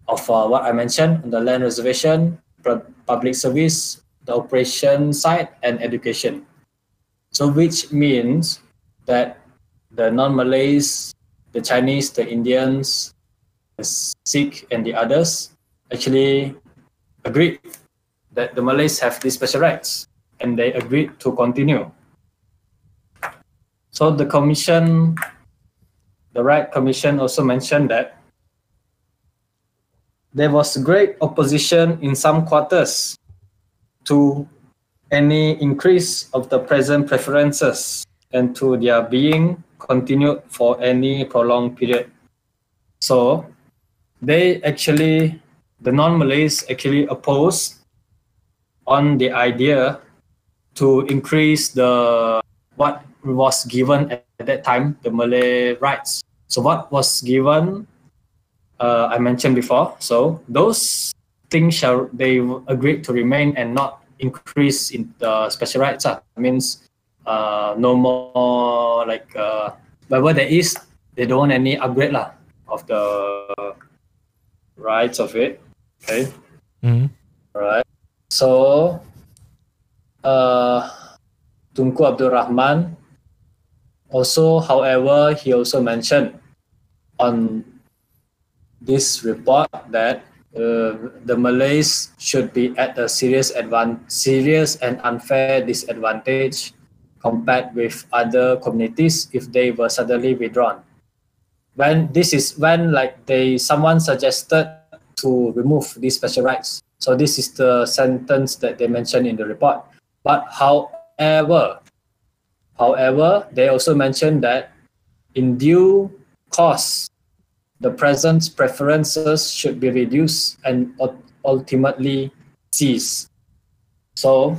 of uh, what I mentioned on the land reservation, public service, the operation side, and education. So, which means that the non-Malays, the Chinese, the Indians, the Sikh, and the others actually agreed that the Malays have these special rights, and they agreed to continue. So the commission, the Right Commission also mentioned that there was great opposition in some quarters to any increase of the present preferences and to their being continued for any prolonged period. So they actually, the non-Malays actually opposed on the idea to increase the what was given at that time, the Malay rights. So what was given, uh, I mentioned before. So those things shall they agreed to remain and not increase in the special rights. Uh, means uh, no more like uh, whatever there is, they don't want any upgrade lah of the rights of it. Okay. Mm-hmm. Alright. So, uh, Tunku Abdul Rahman also, however, he also mentioned on this report that uh, the Malays should be at a serious advan- serious and unfair disadvantage compared with other communities if they were suddenly withdrawn. When this is when like they someone suggested to remove these special rights. So this is the sentence that they mentioned in the report. But however, however, they also mentioned that in due course, the present preferences should be reduced and ultimately cease. So,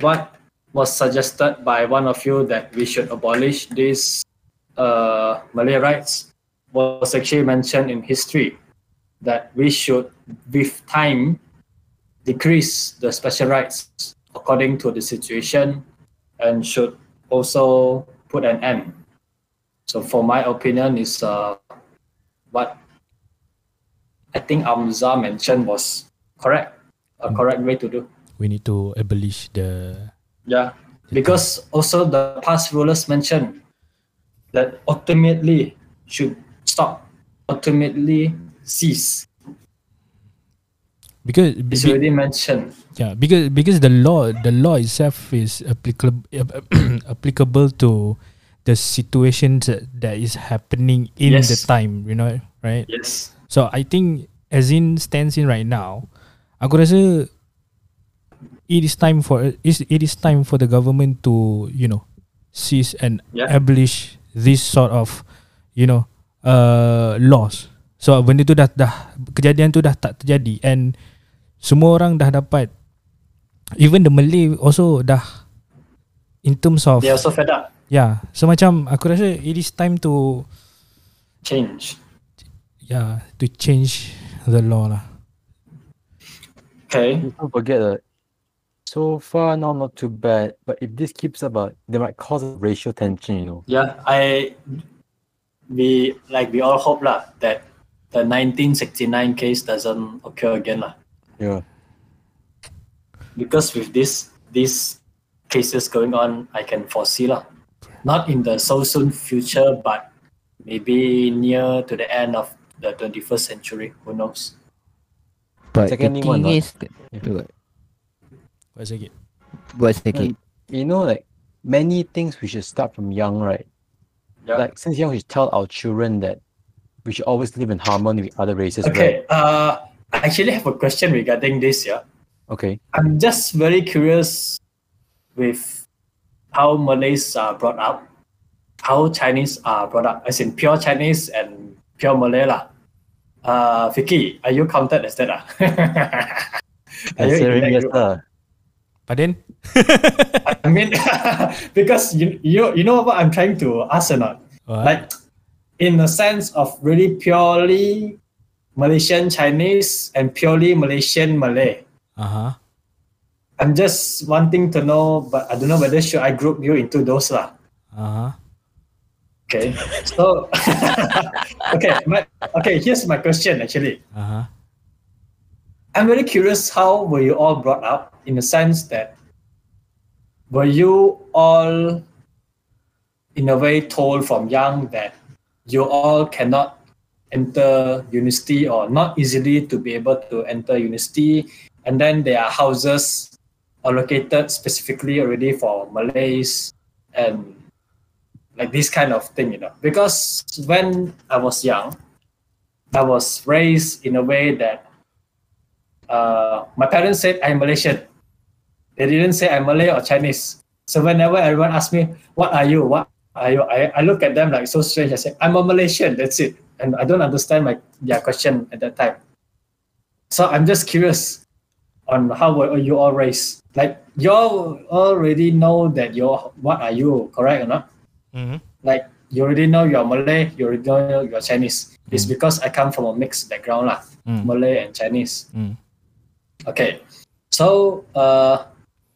what was suggested by one of you that we should abolish these uh, Malay rights was actually mentioned in history that we should, with time, decrease the special rights according to the situation and should also put an end. So for my opinion is uh, what I think Amza mentioned was correct, a Mm. correct way to do. We need to abolish the. Yeah, because also the past rulers mentioned that ultimately should stop, ultimately cease. Because It's be- already mentioned. yeah, because because the law the law itself is applicable applicable to the situations that, is happening in the Yes. time, you know, right? Yes. So I think as in stands in right now, aku rasa it is time for is it is time for the government to you know cease and Yeah. abolish this sort of you know uh, laws. So benda tu dah dah kejadian tu dah tak terjadi and semua orang dah dapat even the Malay also dah in terms of They also fed up. yeah so macam aku rasa it is time to Change. yeah to change the law lah. Okay. Don't forget that so far now not too bad, but if this keeps up, uh, they might cause racial tension, you know. Yeah, I we like we all hope lah that the 1969 case doesn't occur again lah. Yeah. Because with this these cases going on, I can foresee lah. Not in the so soon future, but maybe near to the end of the 21st century. Who knows? But Secondly, the one, thing is, Buat- What's it? buat sikit. You know, like many things we should start from young, right? Yeah. Like since young, we should tell our children that we should always live in harmony with other races. right? Okay. Uh, I actually have a question regarding this. Yeah. Okay. I'm just very curious with how Malays are brought up, how Chinese are brought up, as in pure Chinese and pure Malay lah. Uh, Vicky, are you counted as that? ah? are you in Considering yes, group? sir. But then I mean, because you, you you know what I'm trying to ask or not? what? Like, in the sense of really purely Malaysian Chinese and purely Malaysian Malay. uh-huh. I'm just wanting to know, but I don't know whether should I group you into those lah. Uh-huh. Okay, so okay, my, okay. Here's my question. Actually, Uh-huh. I'm very curious. How were you all brought up? In the sense that, were you all, in a way, told from young that you all cannot enter university or not easily to be able to enter university, and then there are houses allocated specifically already for Malays and like this kind of thing, you know. Because when I was young, I was raised in a way that uh, my parents said I'm Malaysian. They didn't say I'm Malay or Chinese. So whenever everyone asks me, "What are you? What are you?" I, I look at them like so strange. I say, "I'm a Malaysian." That's it, and I don't understand my their question at that time. So I'm just curious on how were you all raised. Like you all already know that you're what are you correct or not? Mm-hmm. like you already know you're Malay, you already know you're Chinese. It's Mm. because I come from a mixed background lah, Mm. Malay and Chinese. Mm. Okay, so uh,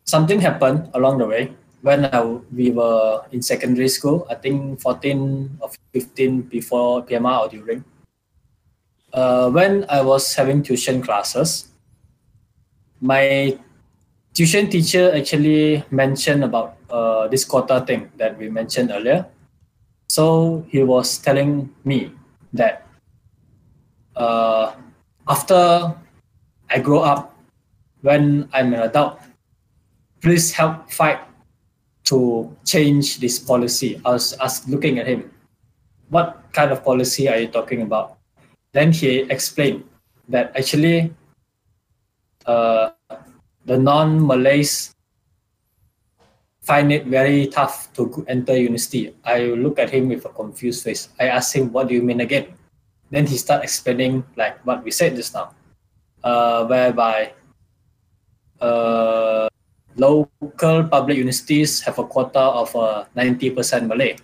something happened along the way when I, we were in secondary school. I think 14 or 15 before PMR or during. Uh, when I was having tuition classes, my tuition teacher actually mentioned about uh, this quota thing that we mentioned earlier. So he was telling me that uh, after I grow up, when I'm an adult, please help fight to change this policy. I was, I was looking at him. What kind of policy are you talking about? Then he explained that actually uh, the non-Malays find it very tough to enter university. I look at him with a confused face. I ask him, "What do you mean again?" Then he start explaining like what we said just now, uh, whereby uh, local public universities have a quota of uh, 90% Malay.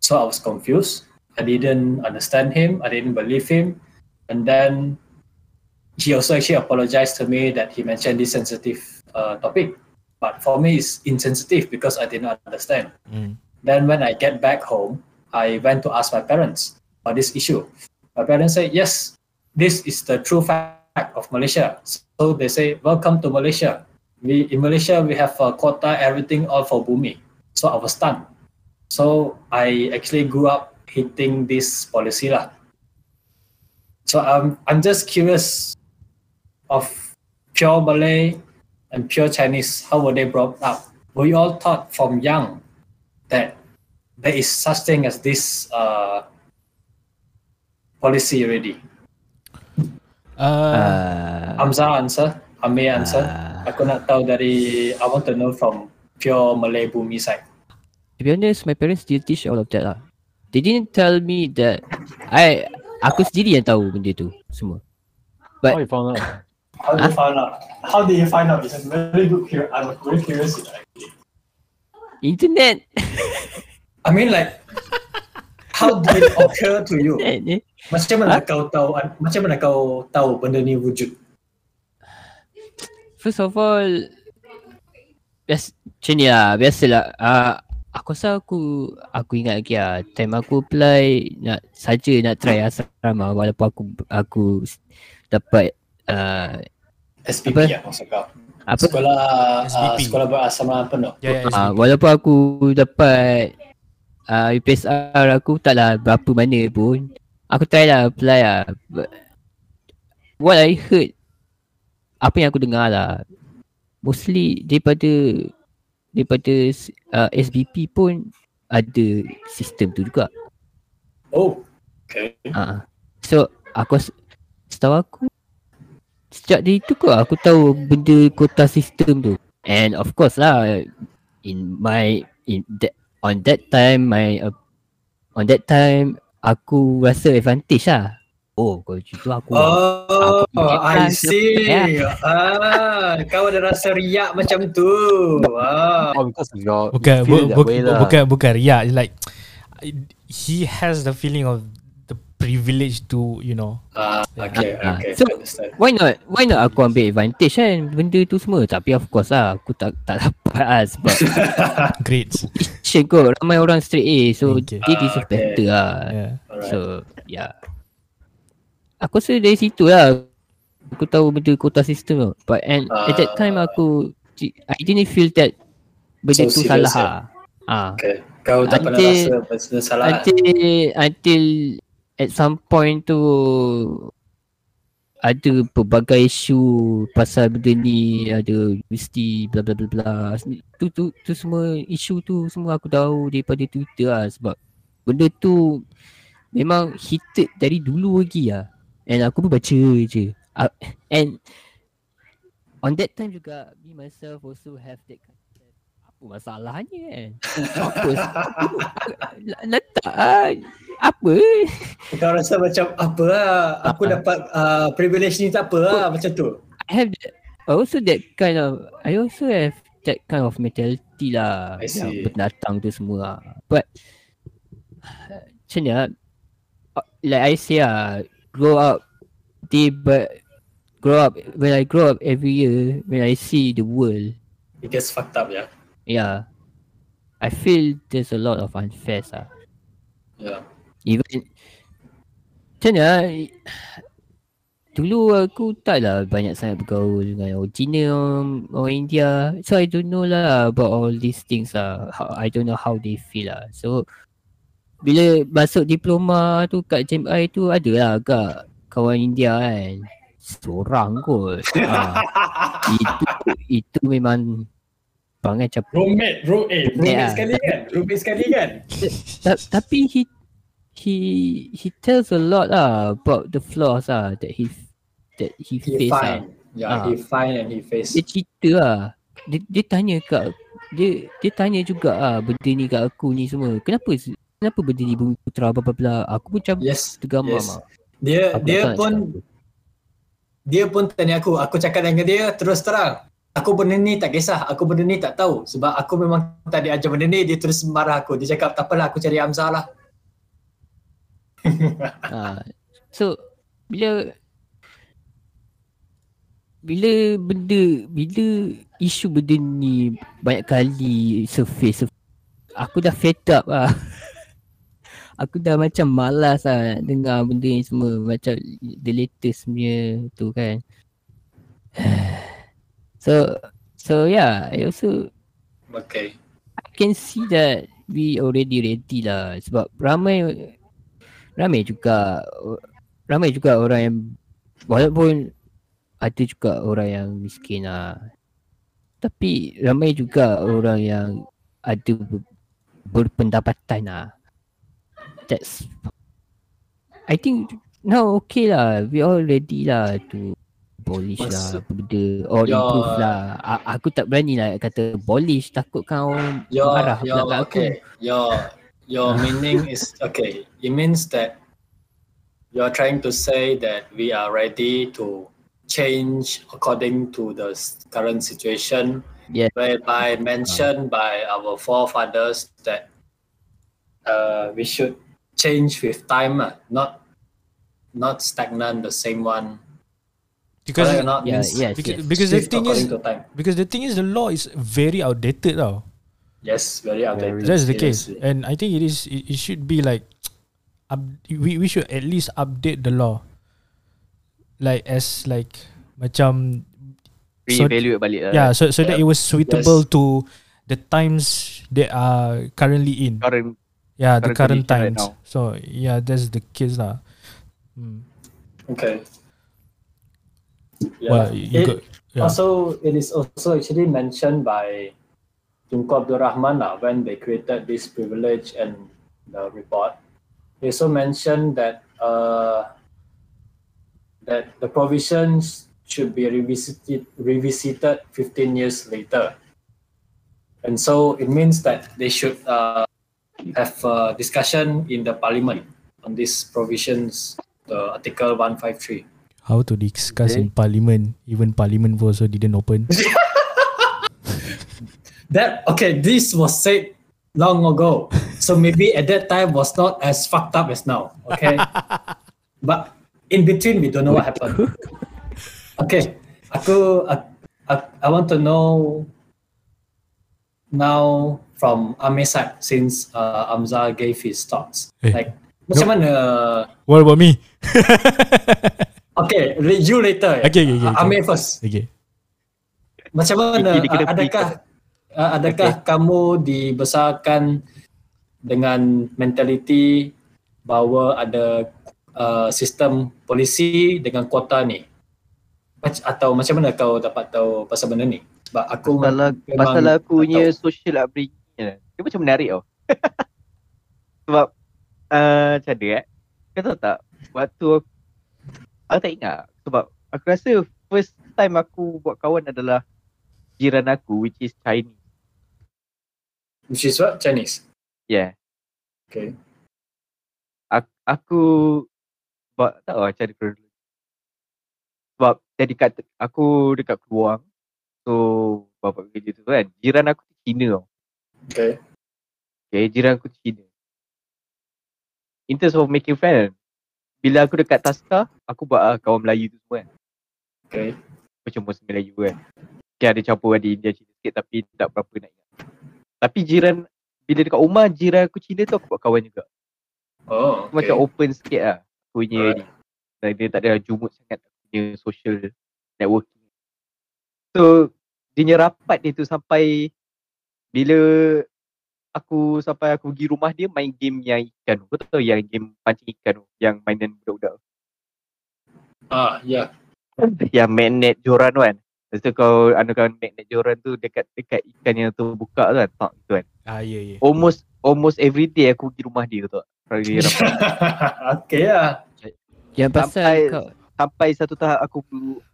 So I was confused. I didn't understand him. I didn't believe him. And then he also actually apologized to me that he mentioned this sensitive uh, topic. But for me, it's insensitive because I did not understand. Mm. Then when I get back home, I went to ask my parents about this issue. My parents said, yes, this is the true fact of Malaysia. So they say, welcome to Malaysia. We in Malaysia we have a quota everything all for bumi. So I was stunned. So I actually grew up hating this policy lah. So I'm I'm just curious of pure Malay and pure Chinese. How were they brought up? Were you all taught from young that there is such thing as this uh, policy already? Uh, Hamzah answer, Amir answer. uh, Aku nak tahu dari I want to know from pure Malay bumi side. to be honest, my parents didn't teach all of that lah. They didn't tell me that I aku sendiri yang tahu benda tu semua. How you found out? How did you find out? How did you find out? It's a very good. I'm very curious. Actually. Internet. I mean, like, how did it occur to you? Eh. Macam mana kau tahu? Macam mana kau tahu benda ni wujud? First of all bias, Macam ni lah Biasalah uh, Aku rasa aku Aku ingat lagi lah Time aku apply Nak saja nak try asrama Walaupun aku Aku Dapat uh, SPP Apa? ya maksud kau? Apa Sekolah uh, SPP. sekolah berasrama penuh. yeah, yeah, uh, Walaupun aku dapat uh, UPSR aku taklah berapa mana pun Aku try lah apply lah But, What I heard Apa yang aku dengar lah Mostly daripada Daripada uh, SBP pun Ada sistem tu juga Oh, okay. uh. So aku Setahu aku Sejak dari tu kau aku tahu benda kota sistem tu And of course lah In my in that, On that time my uh, On that time Aku rasa advantage lah Oh kalau macam tu aku Oh, Aku I see. lah. Ah, kau ada rasa riak macam tu. Ah. Oh, because of your bukan bu, bu, lah. bukan bukan riak like he has the feeling of the privilege to you know Ah, okay, Ah, okay. so- understand. Why not Why not aku ambil advantage kan Benda tu semua Tapi of course lah Aku tak tak dapat lah Sebab grades Shit kot Ramai orang straight A So Okay. they deserve Ah, okay. better lah yeah. Alright. So yeah Aku rasa dari situ lah Aku tahu benda quota system tu But and at that time Ah. aku I didn't feel that Benda So tu salah lah ah. okay. Kau tak pernah Until- rasa benda salah. Until Until At some point tu Ada pelbagai isu Pasal benda ni Ada universiti bla bla bla bla tu, tu, tu semua Isu tu semua aku tahu Daripada Twitter lah Sebab Benda tu Memang heated dari dulu lagi lah And aku pun baca je uh, And On that time juga Me myself also have that concept Apa masalahnya kan Apa apa- Letak Apa Kau rasa macam apa lah. Aku Ah. dapat uh, privilege ni tak apa lah macam tu. I have that, also that kind of I also have that kind of mentality lah I see. yang pendatang tu semua lah. But macam ni lah uh, Like I say lah Grow up Day but Grow up When I grow up every year When I see the world it gets fucked up, yeah. Yeah. I feel there's a lot of unfair lah. Yeah. Even Macam mana ah, Dulu aku taklah banyak sangat bergaul dengan orang Cina, orang, orang India So I don't know lah about all these things lah how, I don't know how they feel lah So Bila masuk diploma tu kat JMI tu ada lah agak kawan India kan Seorang kot ha. Itu itu memang Pangai macam Roommate, room, eh, roommate Yeah. sekali kan? Roommate sekali kan? Ta- tapi he he he tells a lot lah about the flaws lah that he that he, He face lah. Yeah, Ah. he fine and he face. Dia cerita lah. Dia, dia tanya kat dia dia tanya juga ah benda ni kat aku ni semua. Kenapa kenapa benda ni bumi putra bla bla bla. Aku pun macam Yes, tergamam yes. Dia Aku dia pun dia pun tanya aku, aku cakap dengan dia terus terang. Aku benda ni tak kisah, aku benda ni tak tahu sebab aku memang tak diajar benda ni, dia terus marah aku. Dia cakap tak apalah aku cari Hamzah lah. Ha. So bila bila benda bila isu benda ni banyak kali surface, surface aku dah fed up lah. aku dah macam malas lah nak dengar benda ni semua macam the latest punya tu kan. so so yeah, I also Okay. I can see that we already ready lah sebab ramai ramai juga ramai juga orang yang walaupun ada juga orang yang miskin lah tapi ramai juga orang yang ada ber- berpendapatan lah that's I think now okay lah we all ready lah to abolish lah benda or Ya. improve lah A- aku tak berani lah kata abolish takutkan orang Your marah your pula kat aku okay. Your your meaning is okay. It means that you are trying to say that we are ready to change according to the current situation Yes. whereby mentioned by our forefathers that uh, we should change with time, ah, not not stagnant the same one. Because Correct or not? Yeah, Means yes, because, yes. because the thing is to time. because the thing is the law is very outdated tau. Yes, very outdated. That's the case, seriously. and I think it is. It, it should be like, up, we we should at least update the law. Like as like macam So- Reevaluate balik lah. yeah, so so that it was suitable Yes. to the times they are currently in. Current Yeah, the current current condition right times. so yeah, that's the case lah. Hmm. Okay. Well, Yeah. you It- got yeah. Also, it is also actually mentioned by Tunku Abdul Rahman lah, when they created this privilege and the report. They also mentioned that uh, that the provisions should be revisited revisited 15 years later. And so it means that they should uh, have a discussion in the parliament on these provisions, the Article 153. how to discuss Okay. in parliament. Even parliament also didn't open. That okay, this was said long ago. So maybe at that time was not as fucked up as now. Okay. but in between we don't know what happened. Okay. Aku I, I, I want to know now from Amir side since uh, Amza gave his thoughts. Eh, Like macam mana What about me? Okay, re- you later. Okay, okay, okay, Uh, okay. Amir first. okay. Macam mana? Kena uh, adakah uh, adakah kamu dibesarkan dengan mentaliti bahawa ada uh, sistem polisi dengan kuota ni? Mac- atau macam mana kau dapat tahu pasal benda ni? Sebab aku Pasal, memang pasal aku punya social upbringing ni, dia macam menarik tau. Sebab uh, macam mana eh? Kau tahu tak, waktu aku, aku tak ingat sebab aku rasa first time aku buat kawan adalah jiran aku which is Chinese. Which is what? Chinese. Yeah. Okay. Aku, aku sebab tak tahu lah macam mana kronologi. Sebab jadi kat aku dekat Keluang. So bapak kerja tu kan. Jiran aku tu Cina tau. Okay. Okay, jiran aku Cina. In terms of making friend, bila aku dekat Taska, aku buat uh, kawan Melayu tu semua kan. Okay. Macam Muslim Melayu kan. Okay, ada campur ada India Cina. sikit tapi tak berapa nak ingat. Tapi jiran bila dekat rumah jiran aku Cina tu aku buat kawan juga. Oh, Okay. Macam open sikit lah aku punya Alright. ni. Dia tak ada jumut sangat aku punya social networking. So dia punya rapat dia tu sampai bila aku sampai aku pergi rumah dia main game yang ikan tu. Kau tahu yang game pancing ikan tu yang mainan budak-budak. Ah, ya. yang magnet joran kan. Lepas tu kau anukan magnet joran tu dekat dekat ikan yang tu buka tu kan. Tak tu kan. Ah, ya, ya. Almost almost every day aku pergi rumah dia tu. Dia okay lah. Yang pasal Sampai- kau sampai satu tahap aku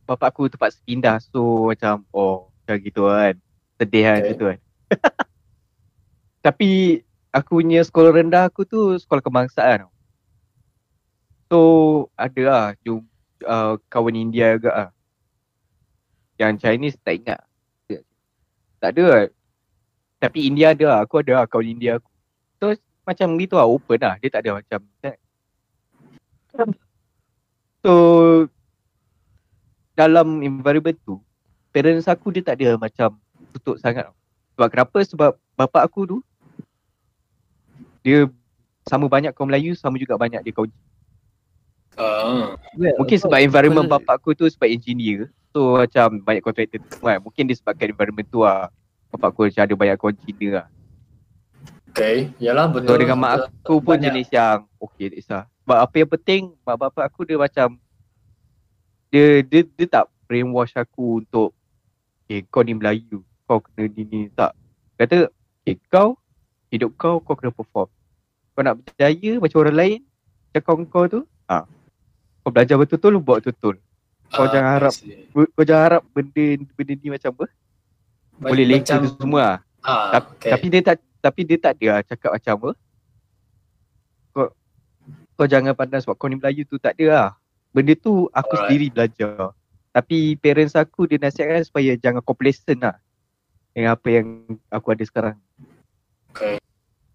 bapak aku terpaksa pindah so macam oh macam gitu kan sedih kan Okay. gitu kan tapi aku punya sekolah rendah aku tu sekolah kebangsaan. So ada lah jum, uh, kawan India juga lah. Yang Chinese tak ingat. Tak ada lah. tapi India ada lah. Aku ada lah kawan India aku. So macam gitu lah open lah. Dia tak ada macam So dalam environment tu parents aku dia tak ada macam tutup sangat. Sebab kenapa? Sebab bapak aku tu dia sama banyak kaum Melayu sama juga banyak dia kaum Ah, well, Mungkin sebab environment bapak aku tu sebab engineer So macam banyak kontraktor tu kan Mungkin disebabkan environment tu lah Bapak aku macam ada banyak kawan Cina lah okay. Yalah So betul. dengan mak aku pun Banyak. jenis yang Okay tak kisah Sebab apa yang penting Mak bapak aku dia macam Dia dia, dia tak brainwash aku untuk Okay kau ni Melayu Kau kena ni ni Tak Kata Okay kau Hidup kau kau kena perform Kau nak berjaya macam orang lain Macam kau kau tu ha. Kau belajar betul-betul Buat betul-betul kau Ah, jangan harap- see. Kau jangan harap benda benda ni macam apa Boleh leka tu semua lah. Ah, Tap- okay. Tapi dia tak tapi dia tak ada lah cakap macam apa. Kau kau jangan pandang sebab kau ni Melayu tu tak ada lah. Benda tu aku Alright. sendiri belajar. Tapi parents aku dia nasihatkan supaya jangan complacent lah. Dengan apa yang aku ada sekarang. Okay.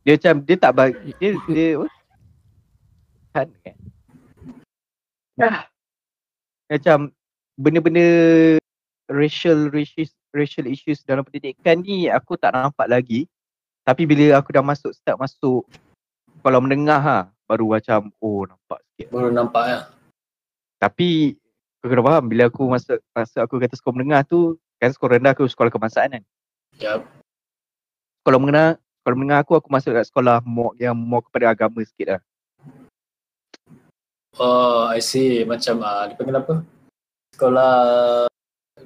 Dia macam dia tak bagi dia dia apa? Kan kan. Ah. Macam benda-benda racial racial racial issues dalam pendidikan ni aku tak nampak lagi. Tapi bila aku dah masuk start masuk sekolah menengah ha, baru macam oh nampak sikit. Baru nampak ya. Tapi kau kena faham bila aku masuk masa aku kata sekolah menengah tu kan sekolah rendah aku sekolah kebangsaan kan. Yap. Sekolah menengah sekolah menengah aku aku masuk kat sekolah more, yang more kepada agama sikit lah. Oh, I see. Macam ah, dia panggil apa? Sekolah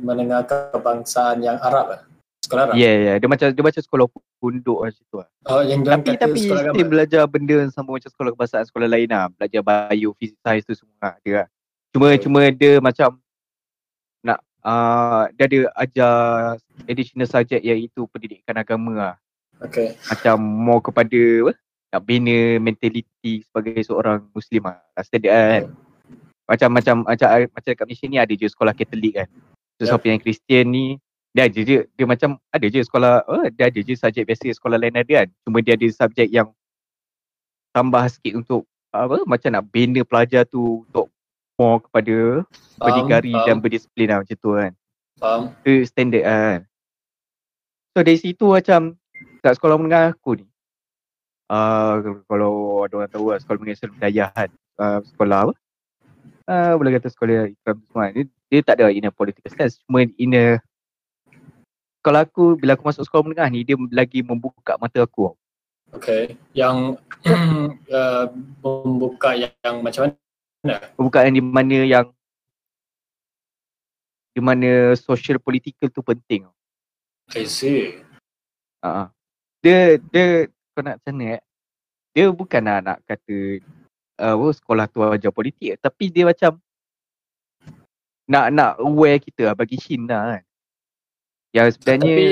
menengah kebangsaan yang Arab ah. Sekolah Arab. Ya yeah, ya yeah. dia macam dia macam sekolah punduk macam tu lah. Oh, yang dia Tapi kata tapi sekolah still agama. belajar benda yang sama macam sekolah kebangsaan sekolah lain lah. Belajar bio, physics, science tu semua ada lah. Cuma Okay. cuma dia macam uh, dia ada ajar additional subject iaitu pendidikan agama lah. Okay. Macam more kepada apa? Nak bina mentality sebagai seorang Muslim lah. Standard kan. Macam macam macam macam dekat Malaysia ni ada je sekolah Katolik kan. So Yep. siapa yang Kristian ni dia ada je dia macam ada je sekolah oh, dia ada je subjek biasa sekolah lain ada kan. Cuma dia ada subjek yang tambah sikit untuk apa macam nak bina pelajar tu untuk more kepada berdikari dan berdisiplin lah macam tu kan. faham. Itu standard lah kan. So dari situ macam kat sekolah menengah aku ni uh, kalau ada orang tahu lah sekolah menengah Islam Hidayah kan uh, sekolah apa uh, boleh kata sekolah Islam semua dia, dia tak ada in a political stance cuma in a kalau aku bila aku masuk sekolah menengah ni dia lagi membuka mata aku Okay. Yang uh, membuka yang, yang macam mana? Pembukaan di mana yang di mana social political tu penting I see. Uh, dia dia kau nak macam eh? Dia bukan nak, nak kata uh, oh, sekolah tu ajar politik tapi dia macam nak nak aware kita lah, bagi Shin lah kan. Yang sebenarnya Tapi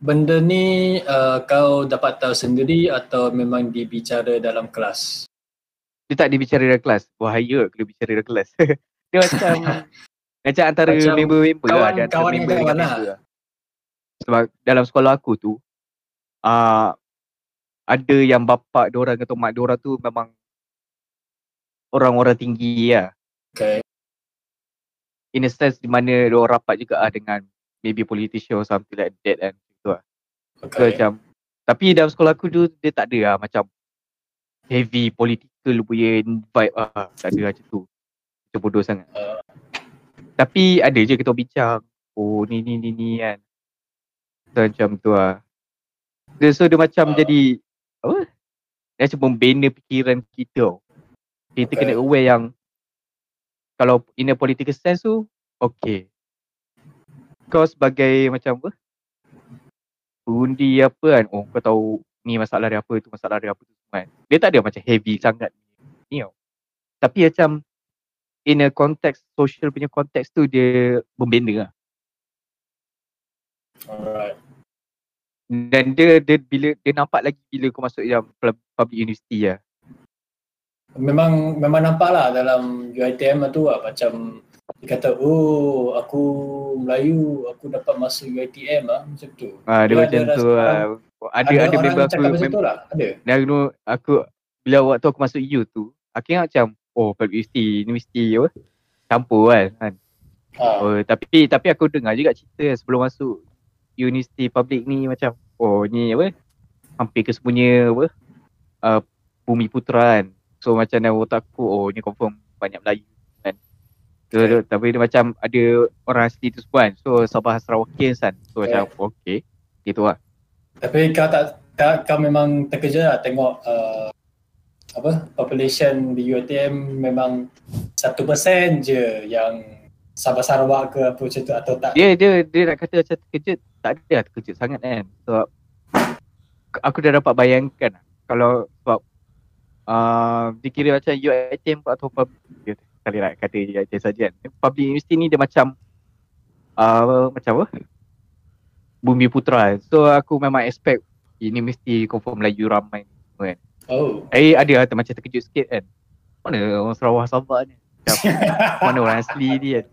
benda ni uh, kau dapat tahu sendiri atau memang dibicara dalam kelas? Dia tak dibicara dalam kelas. Bahaya kalau bicara dalam kelas. dia macam macam antara Macam member-member lah. Dia antara kawan-kawan member dengan kawan member lah. Sebab dalam sekolah aku tu uh, ada yang bapak diorang atau mak diorang tu memang orang-orang tinggi lah. Okay. in a sense di mana diorang rapat juga lah dengan maybe politician or something like that kan. So Okay. macam tapi dalam sekolah aku tu dia tak ada lah macam heavy political punya vibe ah. Tak ada macam tu. Macam bodoh sangat. Uh, Tapi ada je kita bincang. Oh ni ni ni ni kan. So macam tu lah. Dia, so dia macam Ah. jadi apa? Dia macam membina fikiran kita tau. Kita Okay. kena aware yang kalau in a political sense tu okay. Kau sebagai macam apa? Undi apa kan? Oh kau tahu ni masalah dia apa, tu masalah dia apa tu kan. Dia tak ada macam heavy sangat ni tau. Tapi macam in a context, social punya konteks tu dia membina lah. alright. Dan dia, dia bila dia nampak lagi bila kau masuk pub- public university lah. Memang memang nampak lah dalam UiTM tu lah macam dia kata oh aku Melayu aku dapat masuk UiTM lah macam tu. Ah, dia Dia macam tu lah. Ada ada, orang member aku mem- lah. Ada. dan dulu aku bila waktu aku masuk U tu, aku ingat macam oh public university, universiti apa? Campur kan. kan. Ha. Oh, tapi tapi aku dengar juga cerita sebelum masuk universiti public ni macam oh ni apa? Hampir kesemuanya apa? Uh, bumi putra kan. So macam dalam otak aku oh ni confirm banyak Melayu kan. So, Okay. okay. tapi dia macam ada orang asli tu semua kan. So Sabah Sarawakians kan. So Okay. macam okay. Gitu lah. Tapi kau tak kau, kau memang terkejut lah tengok uh, apa population di UiTM memang satu persen je yang Sabah Sarawak ke apa macam tu atau tak? Dia dia dia nak kata macam terkejut, tak ada lah terkejut sangat kan. Sebab aku dah dapat bayangkan lah. kalau sebab uh, dikira macam UiTM atau public dia kali nak kata UiTM saja kan. Public university ni dia macam uh, macam apa? Bumi putra. kan. So aku memang expect ini mesti confirm Melayu ramai semua kan. Oh. Eh ada lah macam terkejut sikit kan. Mana orang Sarawak Sabah ni? Mana orang asli ni kan?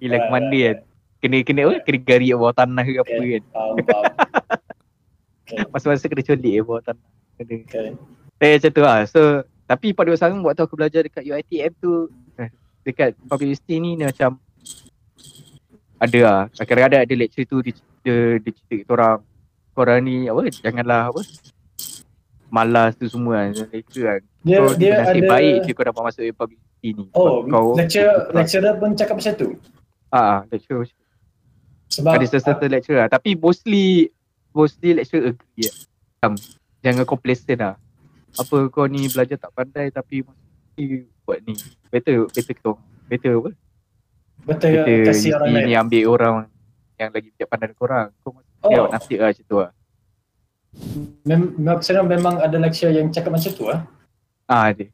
Gila ke mana kan? Kena kena apa? Kena gari bawah tanah ke apa kan? Faham, faham. Masa-masa kena colik kat bawah tanah. Kena. Okay. Eh macam tu lah. So tapi pada sekarang waktu aku belajar dekat UiTM tu eh, dekat public university ni dia macam ada lah. Kadang-kadang ada lecture tu dia, dia, dia cerita kita orang korang ni apa janganlah apa malas tu semua kan lecture kan. Dia so, dia nasib ada baik je kau dapat masuk university ni. Oh, kau lecturer lecturer pun cakap macam tu. Ah, lecturer Sebab ada certain lecturer lah. Tapi mostly mostly lecturer agree lah. Macam, jangan complacent lah. Apa kau ni belajar tak pandai tapi mesti buat ni. Better better orang. Better apa? betul Better kasih orang ni, lain. ni ambil orang yang lagi bijak pandai daripada korang. Kau mesti Oh. nasib lah macam tu lah. Mem- maksudnya memang ada lecturer yang cakap macam tu ah. Ah, dia.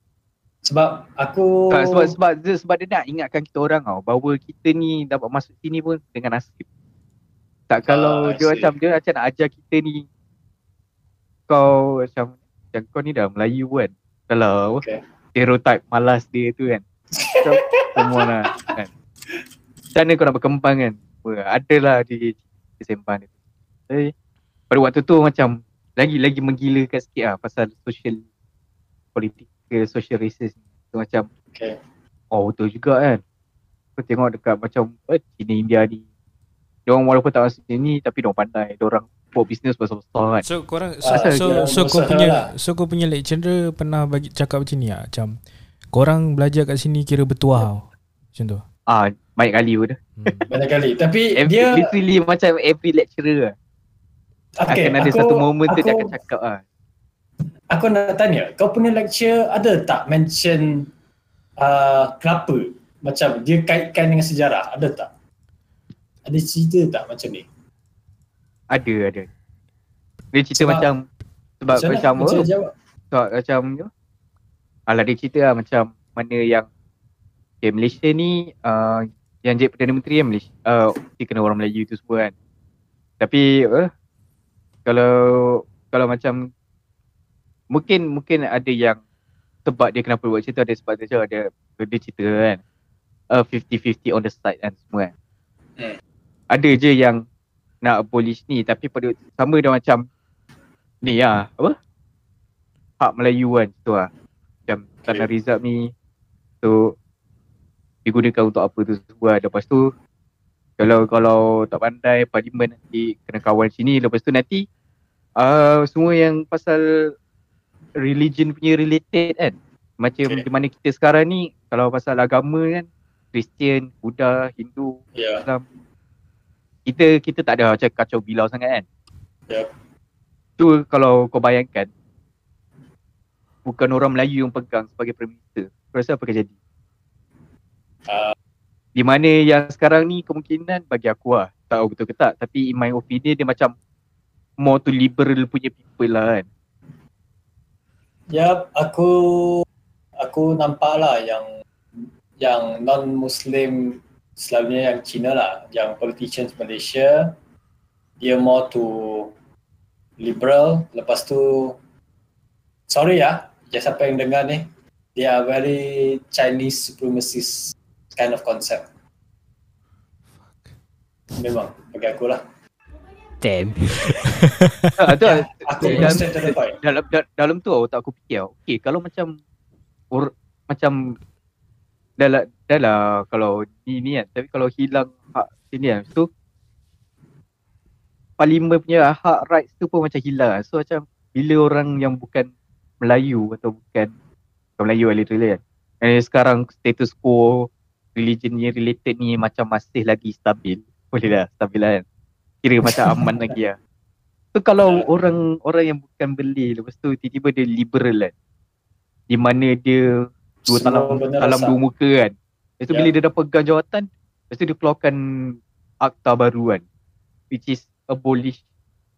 Sebab aku Tak, sebab, sebab, sebab, sebab dia nak ingatkan kita orang tau bahawa kita ni dapat masuk sini pun dengan nasib. Tak kalau Ah, dia see. macam dia macam nak ajar kita ni kau macam macam kau ni dah Melayu kan. Kalau Okay. stereotype malas dia tu kan. Semua lah kan. Macam mana kau nak berkembang kan? Wah, Adalah di kesempan dia. Jadi, pada waktu tu macam lagi-lagi menggilakan sikit lah pasal social political social racist ni. So macam Okay. Oh betul juga kan Kau tengok dekat macam eh, China India ni Diorang walaupun tak masuk sini Tapi diorang pandai Diorang buat bisnes besar-besar kan So korang so, Ah, so, dia so kau punya lah. so kau punya lecturer pernah bagi cakap macam ni ah macam korang belajar kat sini kira bertuah tau. Macam tu. Ah Banyak kali pun Hmm. Banyak kali. Tapi every, dia Literally macam every lecturer lah okay, Akan ada aku, satu moment tu aku, dia akan cakap lah Aku nak tanya, kau punya lecture ada tak mention uh, kenapa? Macam dia kaitkan dengan sejarah, ada tak? Ada cerita tak macam ni? Ada ada Dia cerita Sebab- macam Sebab macam Macam apa jawab. Sebab macam tu Alah dia cerita lah macam Mana yang Okay Malaysia ni uh, Yang jadi Perdana Menteri kan Malaysia uh, Dia kena orang Melayu tu semua kan. Tapi apa Kalau Kalau macam Mungkin Mungkin ada yang Sebab dia kenapa buat tu Ada sebab dia ada Dia cerita kan. Uh, 50-50 on the side kan semua kan. Hmm. Ada je yang Nak abolish ni Tapi pada sama dia macam Ni lah Apa? Hak Melayu kan tu lah. Macam Tanah Rizab ni tu digunakan untuk apa tu semua. Lepas tu kalau kalau tak pandai parlimen nanti kena kawan sini lepas tu nanti uh, semua yang pasal religion punya related kan. Macam Okay. di mana kita sekarang ni kalau pasal agama kan Kristian, Buddha, Hindu, Yeah. Islam kita kita tak ada macam kacau bilau sangat kan. Yup. Tu kalau kau bayangkan bukan orang Melayu yang pegang sebagai Prime Minister. Kau rasa apa akan jadi? Di mana yang sekarang ni kemungkinan bagi aku lah. Tak tahu betul ke tak. Tapi in my opinion dia macam more to liberal punya people lah kan. Ya, aku aku nampak lah yang yang non-Muslim selalunya yang Cina lah, yang politicians Malaysia dia more to liberal. Lepas tu sorry ya, ya siapa yang dengar ni, they are very Chinese supremacist kind of concept. Memang bagi aku lah. Damn. Ah, tu lah. Aku Dalam- dalam da- dalam tu otak aku fikir okey kalau macam or, macam dah lah, dah lah kalau ni ni kan tapi kalau hilang hak sini kan so parlimen punya hak rights tu pun macam hilang so macam bila orang yang bukan Melayu atau bukan bukan Melayu lah literally kan and sekarang status quo religion ni related ni macam masih lagi stabil boleh dah stabil lah kan kira macam aman lagi lah So kalau orang orang yang bukan beli lepas tu tiba-tiba dia liberal kan. Di mana dia dua talam talam dua muka kan. Lepas tu Ya. bila dia dah pegang jawatan, lepas tu dia keluarkan akta baru kan. Which is abolish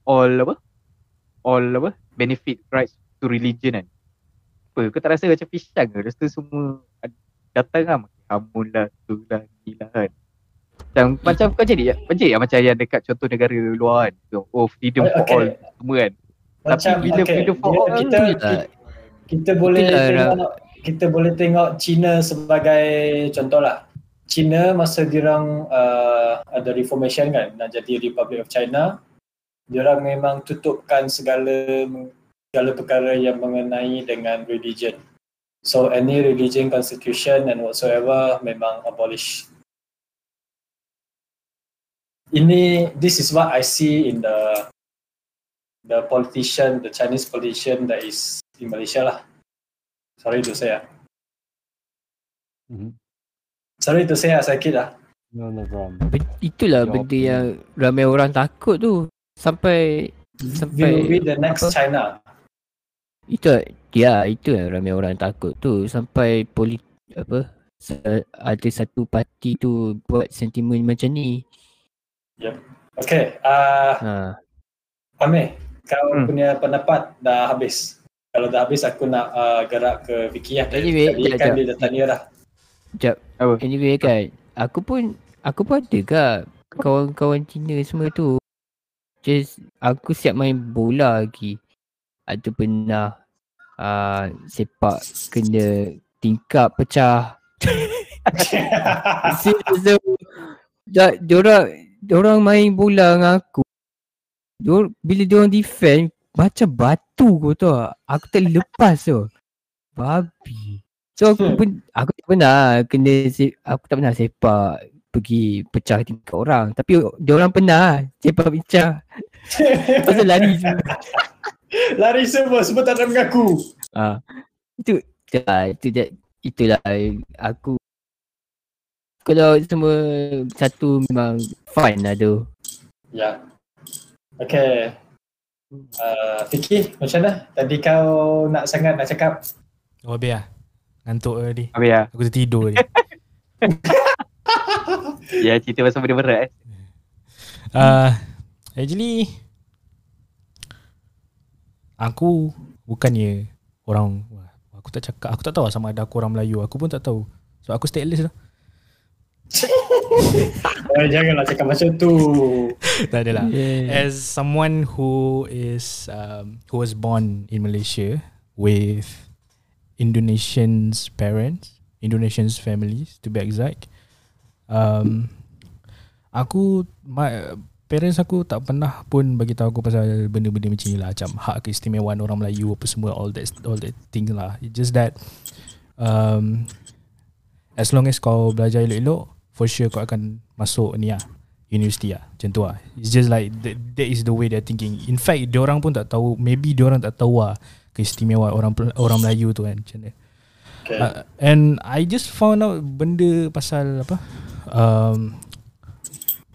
all apa? All apa? Benefit rights to religion kan. Apa? Kau tak rasa macam pisang ke? Lepas tu semua datang lah makin hamun lah, tu lah, ni lah kan. Macam, macam kau jadi macam ya macam yang dekat contoh negara luar kan. Oh freedom for Okay. all semua kan. Macam bila okay, freedom for all kita, kita, lah. kita boleh Itulah tengok kita boleh tengok China sebagai contoh lah. China masa diorang uh, ada reformation kan nak jadi Republic of China, diorang memang tutupkan segala segala perkara yang mengenai dengan religion. So any religion constitution and whatsoever memang abolish. Ini this is what I see in the the politician, the Chinese politician that is in Malaysia lah. Sorry to say ah. Mhm. Sorry to say ah sakit lah. No, no problem. Itulah Your benda yang ramai orang takut tu. Sampai We sampai will be the next apa? China. Itu ya itu yang ramai orang takut tu sampai polit apa ada satu parti tu buat sentimen macam ni. Okay, uh, Ha. Amir, kau Hmm. punya pendapat dah habis. Kalau dah habis aku nak uh, gerak ke Vicky lah. Anyway, Tadi jap, kan dia dah tanya dah. Jap. Apa? Anyway kan, aku pun aku pun ada kak kawan-kawan Cina semua tu. Just aku siap main bola lagi. Ada pernah uh, sepak kena tingkap pecah. Tu. Dah, diorang, diorang main bola dengan aku. Dior, bila diorang defend, macam batu kau tak? Aku tak lepas tu. Babi. So aku Hmm. pun, aku tak pernah kena, aku tak pernah sepak pergi pecah tingkat orang. Tapi diorang pernah sepak pecah. Pasal lari semua. Lari semua, semua tak nak mengaku. Ah, itu, itu, lah, itu, je- itulah aku kalau semua satu memang fine lah tu. Ya. Okay. Uh, Vicky, macam mana? Tadi kau nak sangat nak cakap. Oh biar Ngantuk tadi Habis ya. Aku tertidur tadi Ya cerita pasal benda berat eh. uh, Actually Aku Bukannya Orang Aku tak cakap Aku tak tahu lah sama ada aku orang Melayu Aku pun tak tahu So aku stateless lah Eh, janganlah cakap macam tu. Tak adalah Yeah. As someone who is um, Who was born in Malaysia With Indonesians parents Indonesians families To be exact um, Aku my, Parents aku tak pernah pun bagi tahu aku pasal benda-benda macam ni lah Macam hak keistimewaan orang Melayu apa semua All that all that thing lah It's just that um, As long as kau belajar elok-elok For sure kau akan masuk ni lah university lah. Macam tu lah. It's just like that, that is the way they're thinking. In fact, orang pun tak tahu, maybe orang tak tahu lah keistimewaan orang orang Melayu tu kan. Macam mana. Okay. Uh, and I just found out benda pasal apa um,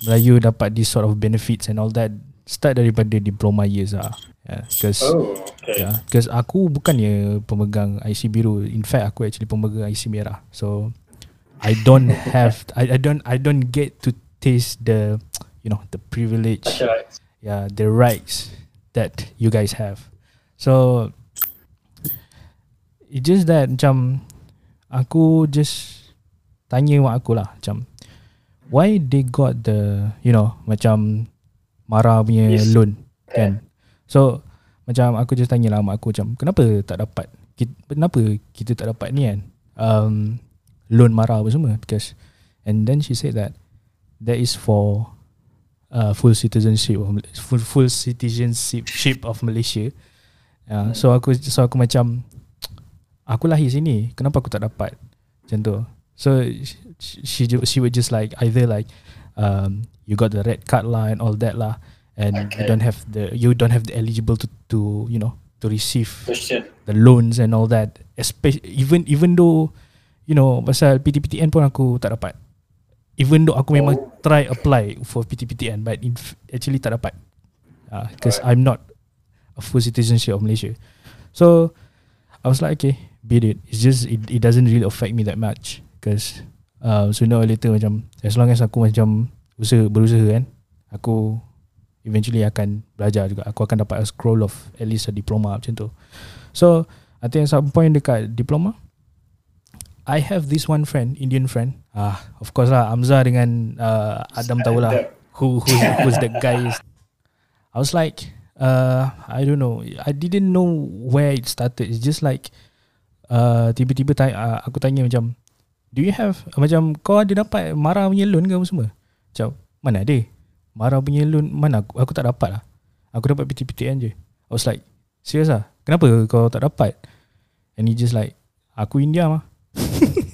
Melayu dapat this sort of benefits and all that start daripada diploma years lah. Yeah, because oh, okay. yeah, because aku bukannya pemegang IC biru. In fact, aku actually pemegang IC merah. So I don't have I, I don't I don't get to taste the you know the privilege right. yeah the rights that you guys have so it's just that macam aku just tanya mak aku lah macam why they got the you know macam marah punya Yes. loan kan so macam aku just tanya lah mak aku macam kenapa tak dapat kita, kenapa kita tak dapat ni kan um, loan marah apa semua because and then she said that that is for uh, full citizenship of full, full citizenship ship of Malaysia. Uh, so aku so aku macam aku lahir sini, kenapa aku tak dapat? Macam tu. So she, she she would just like either like um you got the red card line all that lah and you don't have the you don't have the eligible to to you know to receive the loans and all that especially even even though you know pasal PTPTN pun aku tak dapat. Even though aku memang Oh. try apply for PTPTN but in, actually tak dapat. Because I'm not a full citizenship of Malaysia. So I was like okay beat it. It's just it, it doesn't really affect me that much because uh, sooner or later macam as long as aku macam usaha berusaha kan aku eventually akan belajar juga. Aku akan dapat a scroll of at least a diploma macam tu. So I think at some point dekat diploma I have this one friend Indian friend. Ah of course lah Amza dengan uh, Adam tahulah who who's, who's that guy is. I was like uh, I don't know. I didn't know where it started. It's just like uh, tiba-tiba tanya, uh, aku tanya macam do you have macam kau ada dapat marah punya loan ke apa semua macam mana ada marah punya loan mana aku, aku tak dapat lah aku dapat PTPTN je I was like serious lah kenapa kau tak dapat and he just like aku India mah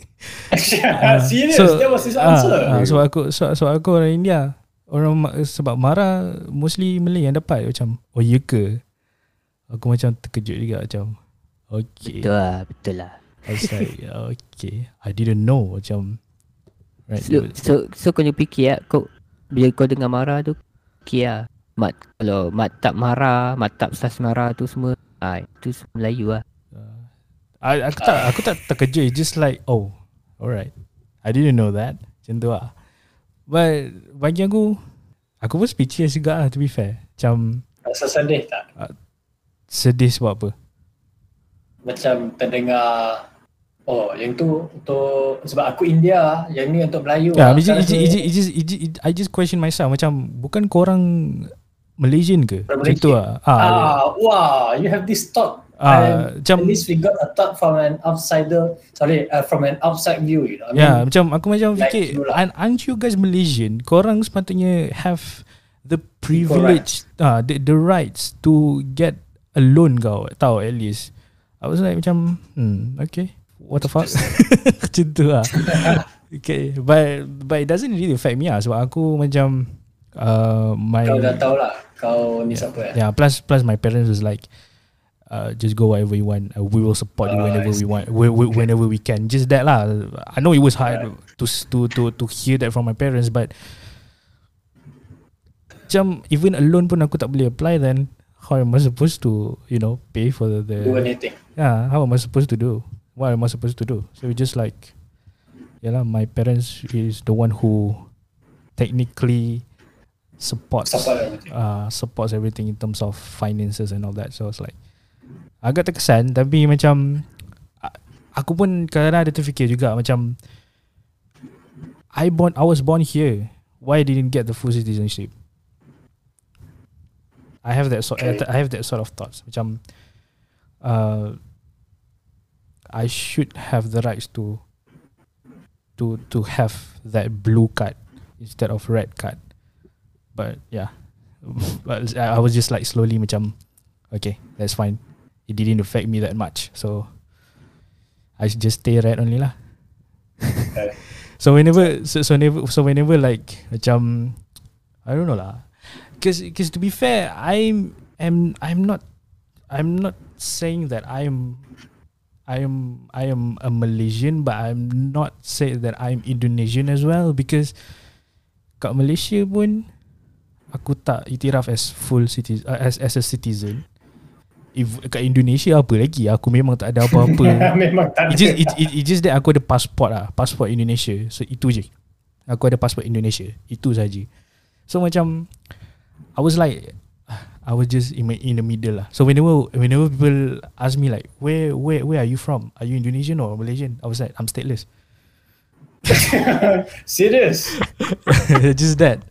Ah, Serious? so- that was his answer. ah, so aku so, so aku orang India. Orang sebab marah mostly Malay yang dapat macam oh ya ke? Aku macam terkejut juga macam okay. Betul lah, betul lah. I was like okay. I didn't know macam right. So, so, so kau kena fikir lah, kau, bila kau dengar marah tu, fikir lah. Mat, kalau mat tak marah, mat tak sas marah tu semua, ah, itu semua Melayu lah. I, aku tak aku tak terkejut It's just like oh alright I didn't know that Macam tu lah But bagi aku Aku pun speechless juga lah to be fair Macam Rasa sedih tak? sedih sebab apa Macam terdengar Oh, yang tu untuk sebab aku India, yang ni untuk Melayu. Ya, lah. yeah, just, rasa- it, just, it, just, it, just, it, I just question myself macam bukan korang Malaysian ke? Orang Macam tu lah. Ah, Ah, wow, you have this thought. ah, And macam At least we got a thought from an outsider. Sorry, uh, from an outside view. You know. I Ya, yeah, mean, macam aku macam like fikir you lah. "Aren't- you guys Malaysian? Korang sepatutnya have the privilege ah the, the rights to get a loan kau tahu at least. I was like macam hmm okay. What the fuck? macam tu lah. okay, but but it doesn't really affect me lah sebab aku macam uh, my kau dah tahu lah. Kau ni siapa ya? Yeah, plus plus my parents was like, uh, just go whatever you want. Uh, we will support you Ah, whenever we want, we, we, whenever we can. Just that lah. I know it was hard to s- to to to hear that from my parents, but macam even a loan pun aku tak boleh apply then how am I supposed to you know pay for the, Do anything. yeah how am I supposed to do what am I supposed to do so it's just like yeah lah my parents is the one who technically supports Support everything. uh, supports everything in terms of finances and all that. So it's like agak terkesan tapi macam aku pun kadang-kadang ada terfikir juga macam I born I was born here. Why I didn't get the full citizenship? I have that sort Okay. I have that sort of thoughts. Macam uh, I should have the rights to to to have that blue card instead of red card. But yeah, but I was just like slowly macam, okay, that's fine. It didn't affect me that much, so I should just stay red only lah. Okay. So whenever, so, so whenever, so whenever like macam I don't know lah. Because because to be fair, I'm am I'm not I'm not saying that I'm I am I am a Malaysian, but I'm not saying that I'm Indonesian as well because kat Malaysia pun aku tak itiraf as full citizen uh, as as a citizen. If kat Indonesia apa lagi? Aku memang tak ada apa-apa. Memang tak it just it, it, it just that aku ada passport lah, passport Indonesia. So itu je. Aku ada passport Indonesia. Itu saja. So macam I was like I was just in, my, in the middle lah. So whenever whenever people ask me like where where where are you from? Are you Indonesian or Malaysian? I was like I'm stateless. Serious? just that.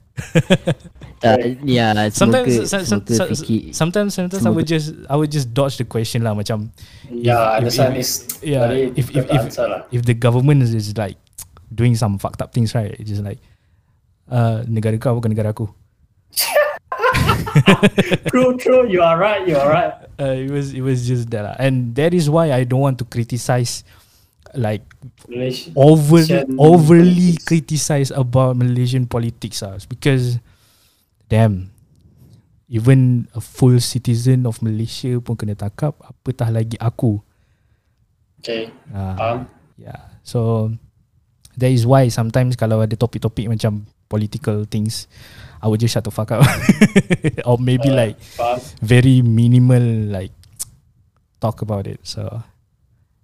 Tak, ya, Sometimes semoga, some, some, semoga some, fikir. sometimes sometimes I would just I would just dodge the question lah macam yeah, if- understand if- is yeah, if- if- if- lah. if the government is, is like doing some fucked up things right it's just like uh, negara kau bukan negara aku True, true. You are right. You are right. uh, it was it was just that lah. and that is why I don't want to criticize like over overly politics. criticize about Malaysian politics ah because damn even a full citizen of Malaysia pun kena tangkap apatah lagi aku Okay. Ah, Um, yeah so that is why sometimes kalau ada topik-topik macam political things I would just shut the fuck up. Or maybe uh, like um, very minimal like talk about it. So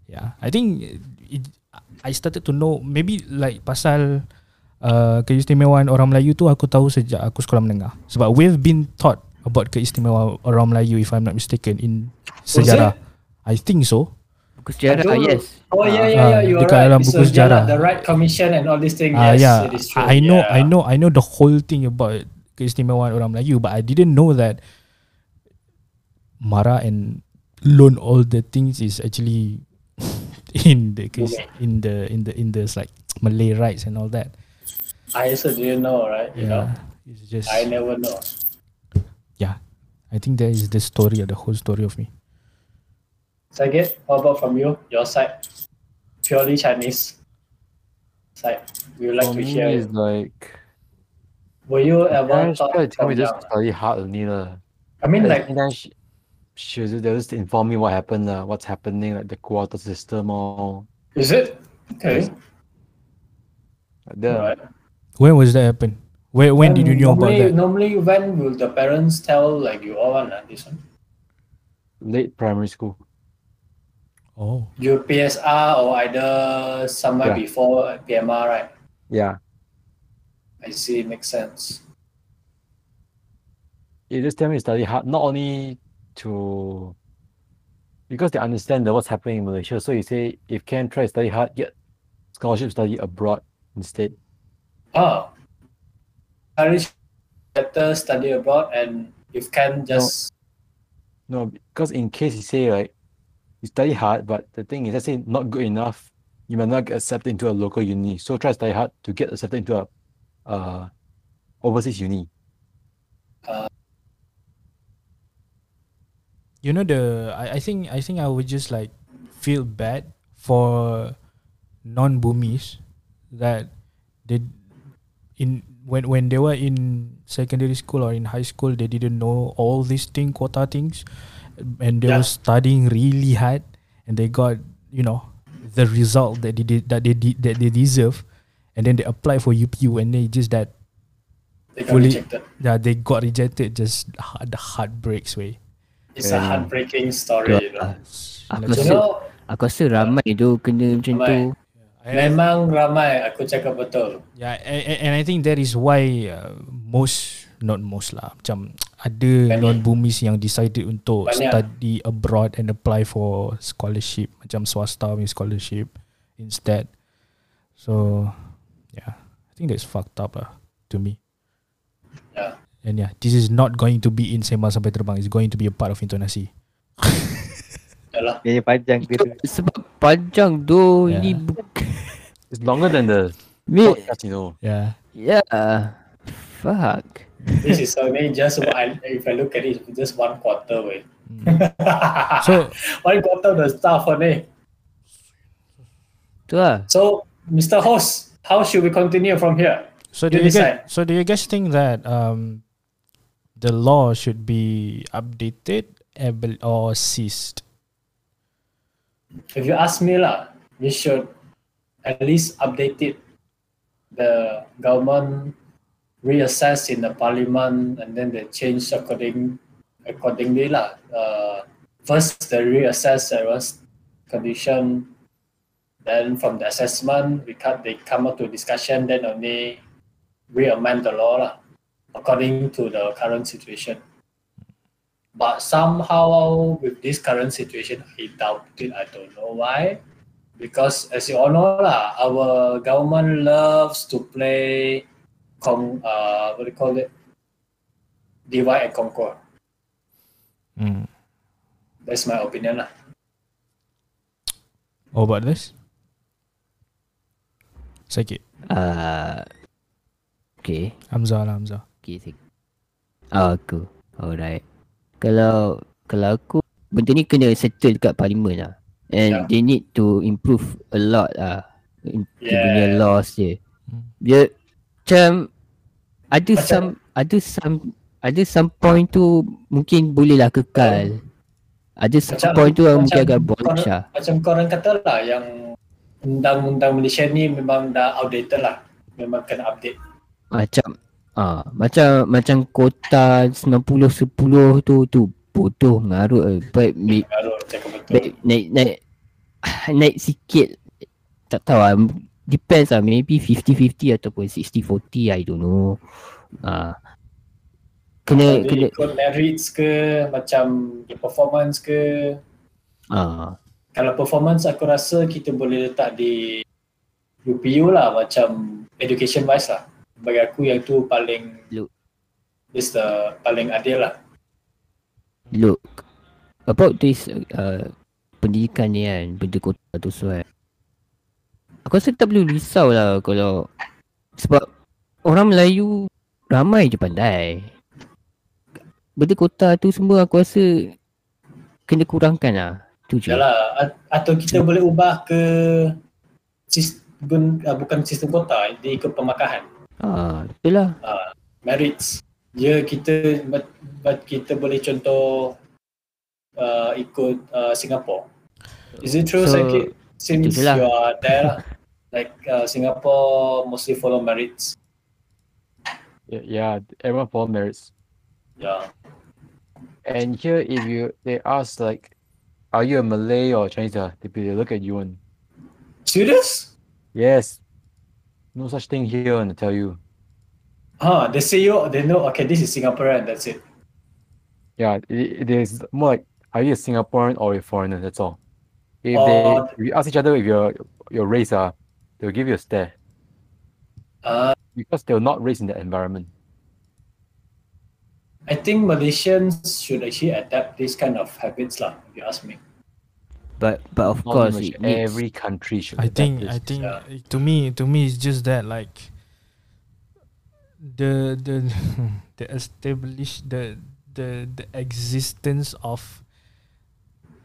yeah. I think it, i started to know maybe like pasal uh, keistimewaan orang Melayu tu aku tahu sejak aku sekolah menengah. Sebab we've been taught about keistimewaan orang Melayu if i'm not mistaken in sejarah. I think so Buku sejarah, Aduh. yes. oh yeah, yeah, Ah, yeah. You are dekat right. dalam It's buku a- yeah sejarah. The right commission and all these things. Ah Yes, yeah, it is true. I know, yeah. I know, I know the whole thing about keistimewaan orang Melayu, but I didn't know that Mara and loan all the things is actually in the case Okay. in the in the in the like Malay rights and all that. I also didn't know, right? You know, Yeah, it's just I never know. Yeah, I think that is the story of the whole story of me. Saget, what about from you? Your side, purely Chinese side. We would like For to me, hear. it's like Were you my ever parents taught tell me just young? study hard only lah. I mean, At the like, same she, she was, just inform me what happened, uh, what's happening, like the quota system or is it okay? like that. Right. When was that happen? Where when did you know about that? Normally, when will the parents tell like you all want uh, this one? Late primary school. Oh, You PSR or either somewhere Yeah. before PMR, right? Yeah. I see, it makes sense. They just tell me to study hard, not only to because they understand that what's happening in Malaysia. So you say if can try to study hard, get scholarship study abroad instead. Oh, encourage better study abroad, and if can just No, because in case you say like you study hard, but the thing is, let's say not good enough, you might not get accepted into a local uni. So try to study hard to get accepted into a uh, overseas uni. you know the I, I think I think I would just like feel bad for non boomies that they in when when they were in secondary school or in high school they didn't know all these thing quota things and they Yeah. were studying really hard and they got you know the result that they did that they did that they deserve and then they apply for UPU and they just that they got Fully- rejected. yeah they got rejected just heart, the heartbreaks way It's a Yeah. heartbreaking story, you know. Aku You know, aku rasa ramai tu kena macam Ramai. tu. I- memang ramai aku cakap betul. Yeah, and, and I think that is why uh, most not most lah macam ada Banyak. non boomies yang decided untuk Banyak. study abroad and apply for scholarship macam swasta punya scholarship instead. So yeah, I think that's fucked up lah to me. Yeah. And yeah, this is not going to be in Sembang Sampai Terbang. It's going to be a part of intonasi. Yalah. Dia panjang ke tu. Sebab panjang tu Yeah. ini bukan. It's longer than the podcast, you know. Yeah. yeah. Fuck. This is only just one, if I look at it, just one quarter way. Mm. So one quarter of the stuff only. Tu lah. So, Mr. Host, how should we continue from here? So do You you, decide. guys, so do you guys think that um the law should be updated able or ceased? If you ask me lah, we should at least update it. The government reassess in the parliament and then they change according accordingly lah. Uh, first they reassess everyone's condition. Then from the assessment, we cut they come up to discussion. Then only re-amend the law lah, according to the current situation. But somehow with this current situation, I doubt it. I don't know why. Because as you all know lah, our government loves to play con uh what do you call it? Divide and conquer. Mm. That's my opinion lah. What about this? Sakit. Uh, okay. Hamzah lah Hamzah. Okay, sik. Ah, aku. Alright. Kalau kalau aku benda ni kena settle dekat parlimen lah. And Yeah. they need to improve a lot lah. In yeah. punya Yeah. laws dia. Hmm. Dia macam ada Macam- some ada some ada some point tu mungkin boleh lah kekal. Ada some Macam- point tu yang mungkin macam agak lah. Macam korang kata lah yang undang-undang Malaysia ni memang dah outdated lah. Memang kena update. Macam ah macam macam kota 90 10 tu tu bodoh mengarut. Baik betul. baik naik naik naik sikit tak tahu lah depends lah. Maybe 50-50 ataupun 60-40 I don't know. Ah. Kena Dia kena ikut merits ke macam performance ke? Ah. Kalau performance aku rasa kita boleh letak di UPU lah macam education wise lah. Bagi aku yang tu paling Look. is the paling adil lah. Look. About this uh, pendidikan ni kan benda kota tu so kan aku rasa tak perlu risau lah kalau sebab orang Melayu ramai je pandai benda kota tu semua aku rasa kena kurangkan lah tu je Yalah, atau kita boleh ubah ke sistem, uh, bukan sistem kota, dia ikut pemakahan. ah betul lah Merits. Ya kita but, but kita boleh contoh uh, ikut uh, Singapore. Is it true, So, Sakit? Since itulah. you are there. Like uh, Singapore mostly follow merits. Yeah, yeah everyone follow merits. Yeah. And here, if you they ask like, are you a Malay or Chinese? Uh, they, they look at you and Serious? yes, no such thing here. And I tell you, Huh, they say you, they know, okay, this is Singaporean, that's it. yeah, it, it is more like, are you a Singaporean or a foreigner? That's all. If Oh. they if you ask each other if your your race, uh, they'll give you a stare Uh, because they're not raised in that environment. I think Malaysians should actually adapt this kind of habits lah, if you ask me. but but of Not course much. it needs, every country should. I adapt think this. I think yeah. to me to me it's just that like the the the establish the the the existence of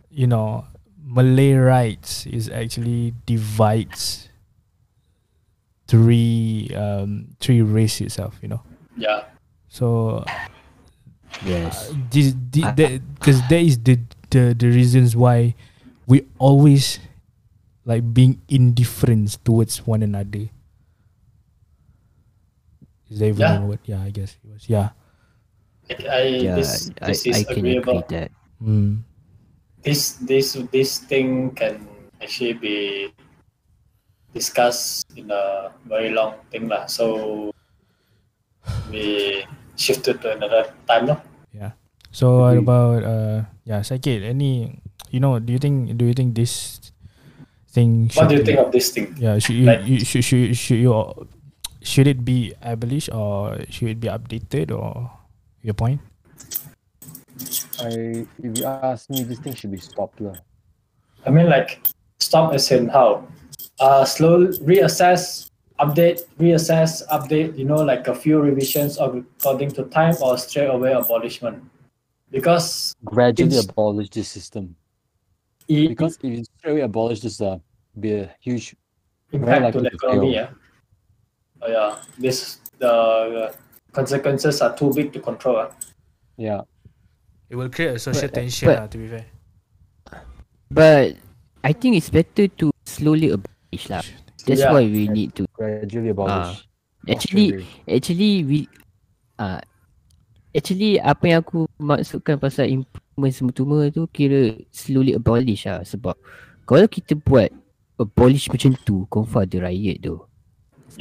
you know Malay rights is actually divides three um three race itself you know Yeah. so yes this I- because that is the, the the reasons why we always like being indifferent towards one another. Is that even Yeah. a word? Yeah, I guess it was. Yeah. I, I yeah this I, this is I can agreeable. agree that Mm. This this this thing can actually be discussed in a very long thing lah. So we shifted to another time lah. Yeah. So what Agree. about uh yeah, Sakit, any you know, do you think do you think this thing should What do you be- think of this thing? Yeah, should you, Like- you should should should you should it be abolished or should it be updated or your point? I if you ask me, this thing should be stopped. lah. I mean like stop as in how? Uh slow reassess, update, reassess, update, you know, like a few revisions of according to time or straight away abolishment. Because Gradually abolish this system. it, Because if you straight away abolish this, uh, be a huge impact to the economy, yeah. oh yeah, this the consequences are too big to control. ah. Yeah. It will create a social But- tension but- lah, to be fair. But I think it's better to slowly abolish lah. That's Yeah. why we need to. Gradually abolish. Actually, Australia. actually we ah actually apa yang aku maksudkan pasal improvement semua tu kira slowly abolish lah sebab kalau kita buat abolish macam tu confirm ada riot tu.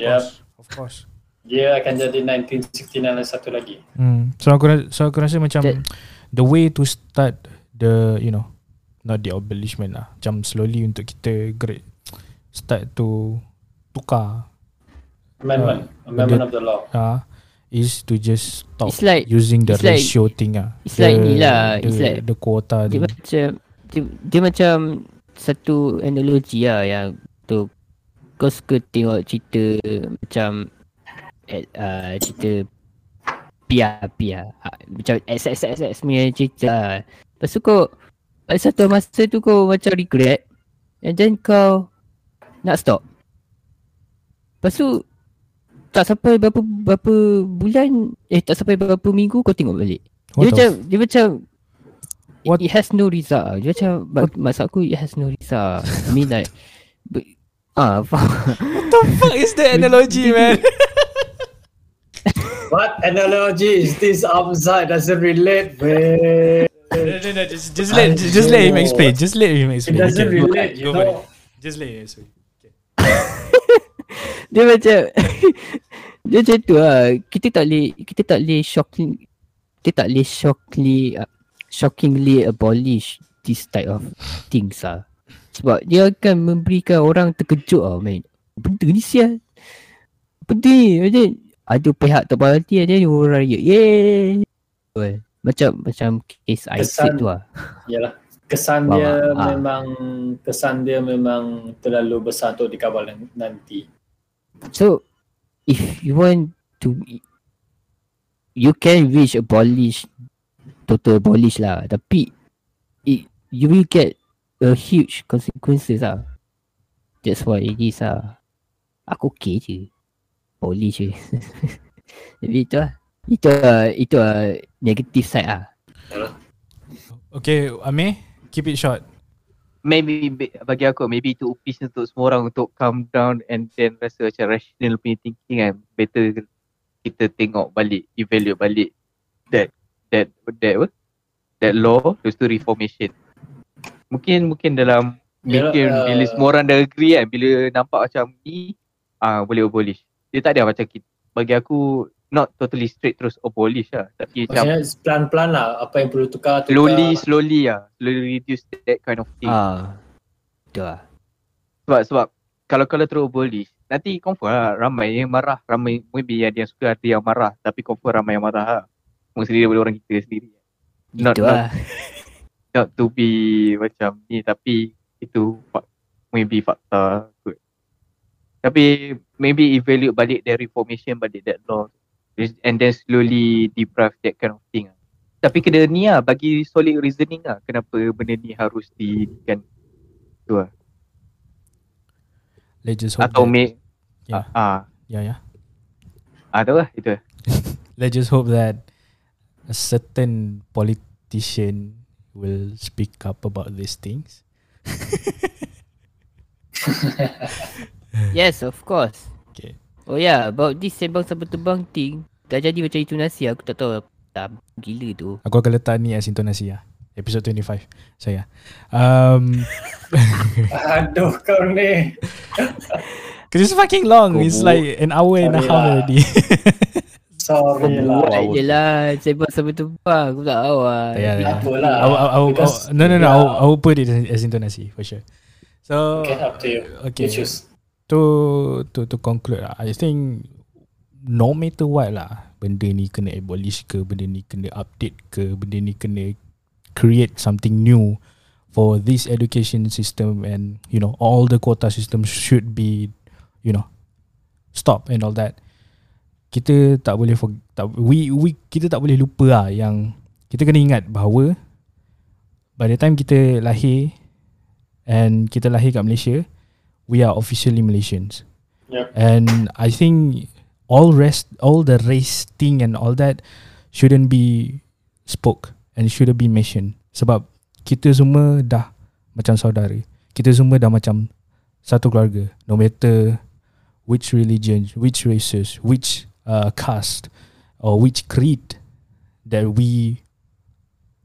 Yeah. Of course. Dia akan jadi 1969 dan satu lagi. Hmm. So aku so aku rasa macam That- the way to start the you know not the abolishment lah. Macam slowly untuk kita great start to tukar Amendment, Uh, amendment the- of the law. uh, is to just stop It's like using the it's like- ratio thing ah. it's like the, ni lah, The, it's like- the quota dia thing. macam dia, dia macam satu analogi lah yang tu kau suka tengok cerita macam eh, uh, cerita Pia Pia uh, macam XXXX punya cerita. Lepas tu kau pada satu masa tu kau macam regret and then kau nak stop. Lepas tu tak sampai berapa berapa bulan eh tak sampai berapa minggu kau tengok balik. Dia What macam dia macam What- it has no result. Dia macam maksud aku it has no result. I mean like but, ah faham. the fuck is the analogy man? What analogy is this outside? Doesn't relate, man. no, no, no, just, just let just let him explain. Just let him It explain. doesn't Okay, go- relate, you go for it. know. Just let him explain. dia macam dia macam tu lah. Kita tak boleh kita tak boleh shocking kita tak boleh shockingly uh, shockingly abolish this type of things lah. Sebab dia akan memberikan orang terkejut lah man. Benda ni sial. Benda ni macam ada pihak tak puas hati ada orang raya. Yeay. Well, Macam macam case ISIS Kesan- tu lah. Yalah. Kesan dia? Ah. memang kesan dia memang terlalu besar untuk dikawal nan- nanti. So if you want to you can reach abolish total abolish lah tapi it, you will get a huge consequences lah. That's why it is lah. Aku okay je. Abolish je. Tapi itu lah. Itu lah, itu lah negative side lah. Okay, Amir, keep it short. maybe ba- bagi aku maybe itu upis untuk semua orang untuk calm down and then rasa macam rational punya thinking kan better kita tengok balik evaluate balik that that that what that law lepas tu reformation mungkin mungkin dalam Yalah, mungkin uh, bila semua orang dah agree kan bila nampak macam ni ah boleh abolish dia tak ada macam kita bagi aku not totally straight terus abolish lah tapi macam pelan-pelan lah apa yang perlu tukar, tukar. slowly slowly lah slowly reduce that kind of thing Ah. Itu lah. sebab sebab kalau kalau terus abolish nanti confirm lah ramai yang marah ramai maybe ada yang suka ada yang marah tapi confirm ramai yang marah lah orang sendiri daripada orang kita sendiri Not- Itu not- lah. not to be macam ni tapi itu maybe fakta kot tapi maybe evaluate balik that reformation balik that law and then slowly deprive that kind of thing lah. tapi kena ni lah bagi solid reasoning lah kenapa benda ni harus di kan Let's just hope atau that, make Yeah. ah yeah, yeah. ah tahu lah itu Let's just hope that a certain politician will speak up about these things. Yes, of course. Okay. Oh ya, yeah, about this sembang sampai terbang thing, dah jadi macam itu nasi aku tak tahu tak gila tu. Aku akan letak ni as intonasi lah. Episode 25. Saya. Um, Aduh kau ni. Cause it's fucking long. It's Kau like an hour and a half lah. already. Sorry lah. Buat je lah sembang sampai terbang aku tak tahu lah. Tak payah Tapi- lah. Because no, no, no. I will, yeah. Will put it as, as intonasi for sure. So, Okay, up to you. okay. You choose. To to to conclude lah, I think no matter what lah, benda ni kena abolish ke, benda ni kena update ke, benda ni kena create something new for this education system and you know all the quota system should be you know stop and all that. Kita tak boleh for, tak, we we kita tak boleh lupa lah yang kita kena ingat bahawa by the time kita lahir and kita lahir kat Malaysia we are officially Malaysians. Yep. And I think all rest, all the race thing and all that shouldn't be spoke and shouldn't be mentioned. Sebab kita semua dah macam saudara. Kita semua dah macam satu keluarga. No matter which religion, which races, which uh, caste or which creed that we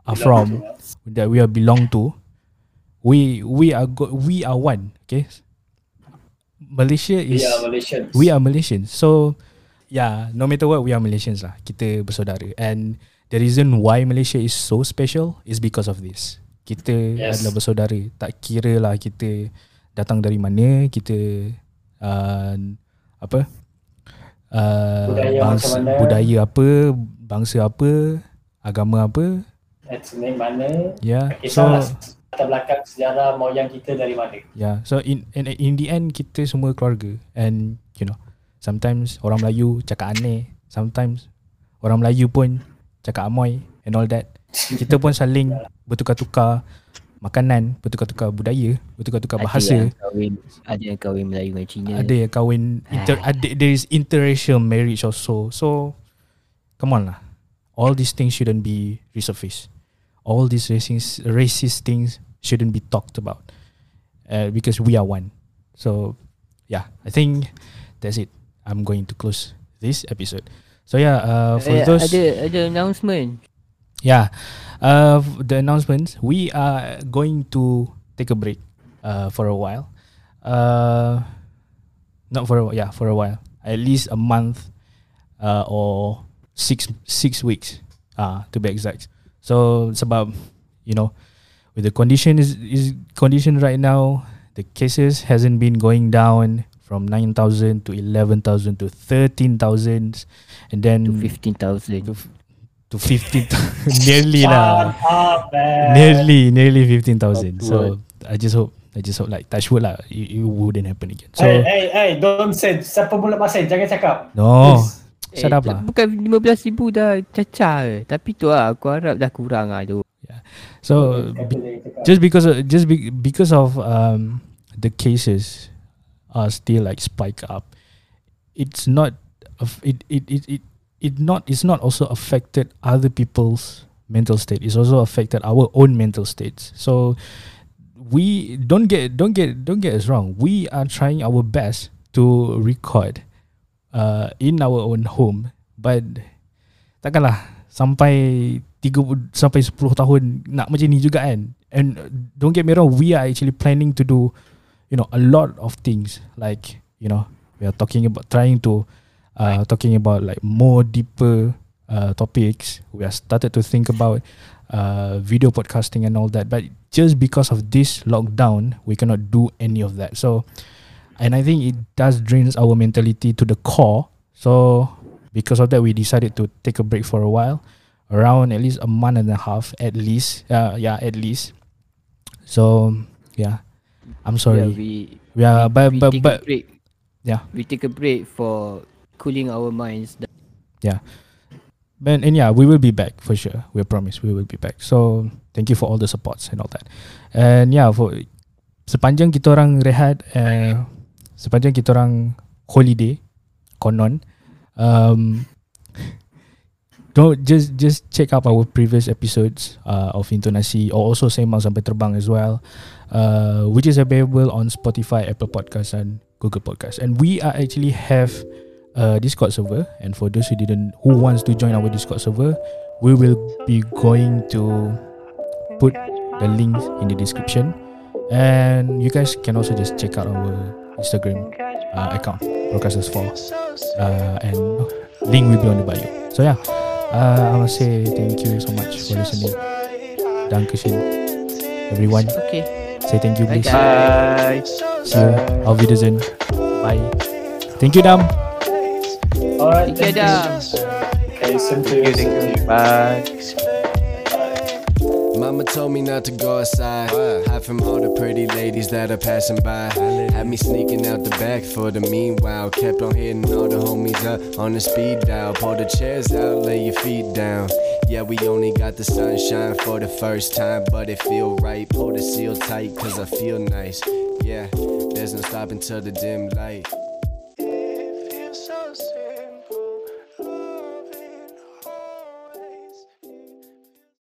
are from, that we are belong to, we we are go, we are one. Okay, Malaysia We is are Malaysians. we are Malaysians. So yeah, no matter what, we are Malaysians lah. Kita bersaudara. And the reason why Malaysia is so special is because of this. Kita Yes. adalah bersaudara. Tak kira lah kita datang dari mana, kita uh, apa? Uh, Budaya bangsa, mana. budaya apa, bangsa apa, agama apa. Ethnic mana? Yeah. So latar belakang sejarah moyang kita dari mana. Yeah. So in, in in the end kita semua keluarga and you know sometimes orang Melayu cakap aneh, sometimes orang Melayu pun cakap amoy and all that. Kita pun saling bertukar-tukar makanan, bertukar-tukar budaya, bertukar-tukar Ada bahasa. yang kahwin, ada yang kahwin Melayu dengan Cina. Ada yang kahwin inter, ada, there is interracial marriage also. So come on lah. All these things shouldn't be resurfaced. All these racist racist things shouldn't be talked about. Uh, because we are one. So yeah, I think that's it. I'm going to close this episode. So yeah, uh, for Eh, those ada ada announcement. yeah, uh, the announcements. We are going to take a break uh, for a while. Uh, not for a, while, yeah for a while. At least a month, uh, or six six weeks. Uh, to be exact. So sebab you know, with the condition is is condition right now, the cases hasn't been going down from nine thousand to eleven thousand to thirteen thousand, and then To 15,000. to, to 15 nearly lah nearly nearly 15,000 Not so I just hope I just hope like touch wood lah it, it wouldn't happen again so hey, hey, hey, don't say. Siapa mulut pasal? Jangan cakap. no Please. Up lah Bukan 15,000 dah cacah ke. Tapi tu lah aku harap dah kurang lah tu. so be, just because of, just be, because of um the cases are still like spike up it's not it it it it, it not it's not also affected other people's mental state. It's also affected our own mental states. So we don't get don't get don't get us wrong. We are trying our best to record uh, in our own home. But takkanlah sampai 30 sampai 10 tahun nak macam ni juga kan. And don't get me wrong we are actually planning to do you know a lot of things. Like you know we are talking about trying to uh, talking about like more deeper uh, topics. We are started to think about uh, video podcasting and all that. But just because of this lockdown we cannot do any of that. So and i think it does drains our mentality to the core so because of that we decided to take a break for a while around at least a month and a half at least uh, yeah at least so yeah i'm sorry. Yeah, we yeah but we but take but a break. Yeah. We take a break for cooling our minds. But and yeah, we will be back for sure. We promise we will be back. So thank you for all the supports and all that. And yeah, for sepanjang kita orang rehat, uh, sepanjang kita orang holiday, konon, um, don't just just check out our previous episodes uh, of Intonasi or also Sembang Sampai Terbang as well, uh, which is available on Spotify, Apple Podcasts, and Google Podcasts. And we are actually have a Discord server. And for those who didn't, who wants to join our Discord server, we will be going to put the links in the description. And you guys can also just check out our Instagram uh, account, Broadcasters 4. Uh, and link will be on the bio. So yeah, uh, I must say thank you so much for listening. Dankeschön, everyone. Okay. Say thank you, Bye, please. Bye. See you. Auf Wiedersehen. Bye. Thank you, Dam. Alright, Thank you, Adam. Okay, same to you. Thank you, Same you. Bye. Mama told me not to go outside. Hide from all the pretty ladies that are passing by. Had me sneaking out the back for the meanwhile. Kept on hitting all the homies up on the speed dial. Pull the chairs out, lay your feet down. Yeah, we only got the sunshine for the first time, but it feel right. Pull the seal tight, cause I feel nice. Yeah, there's no stopping till the dim light.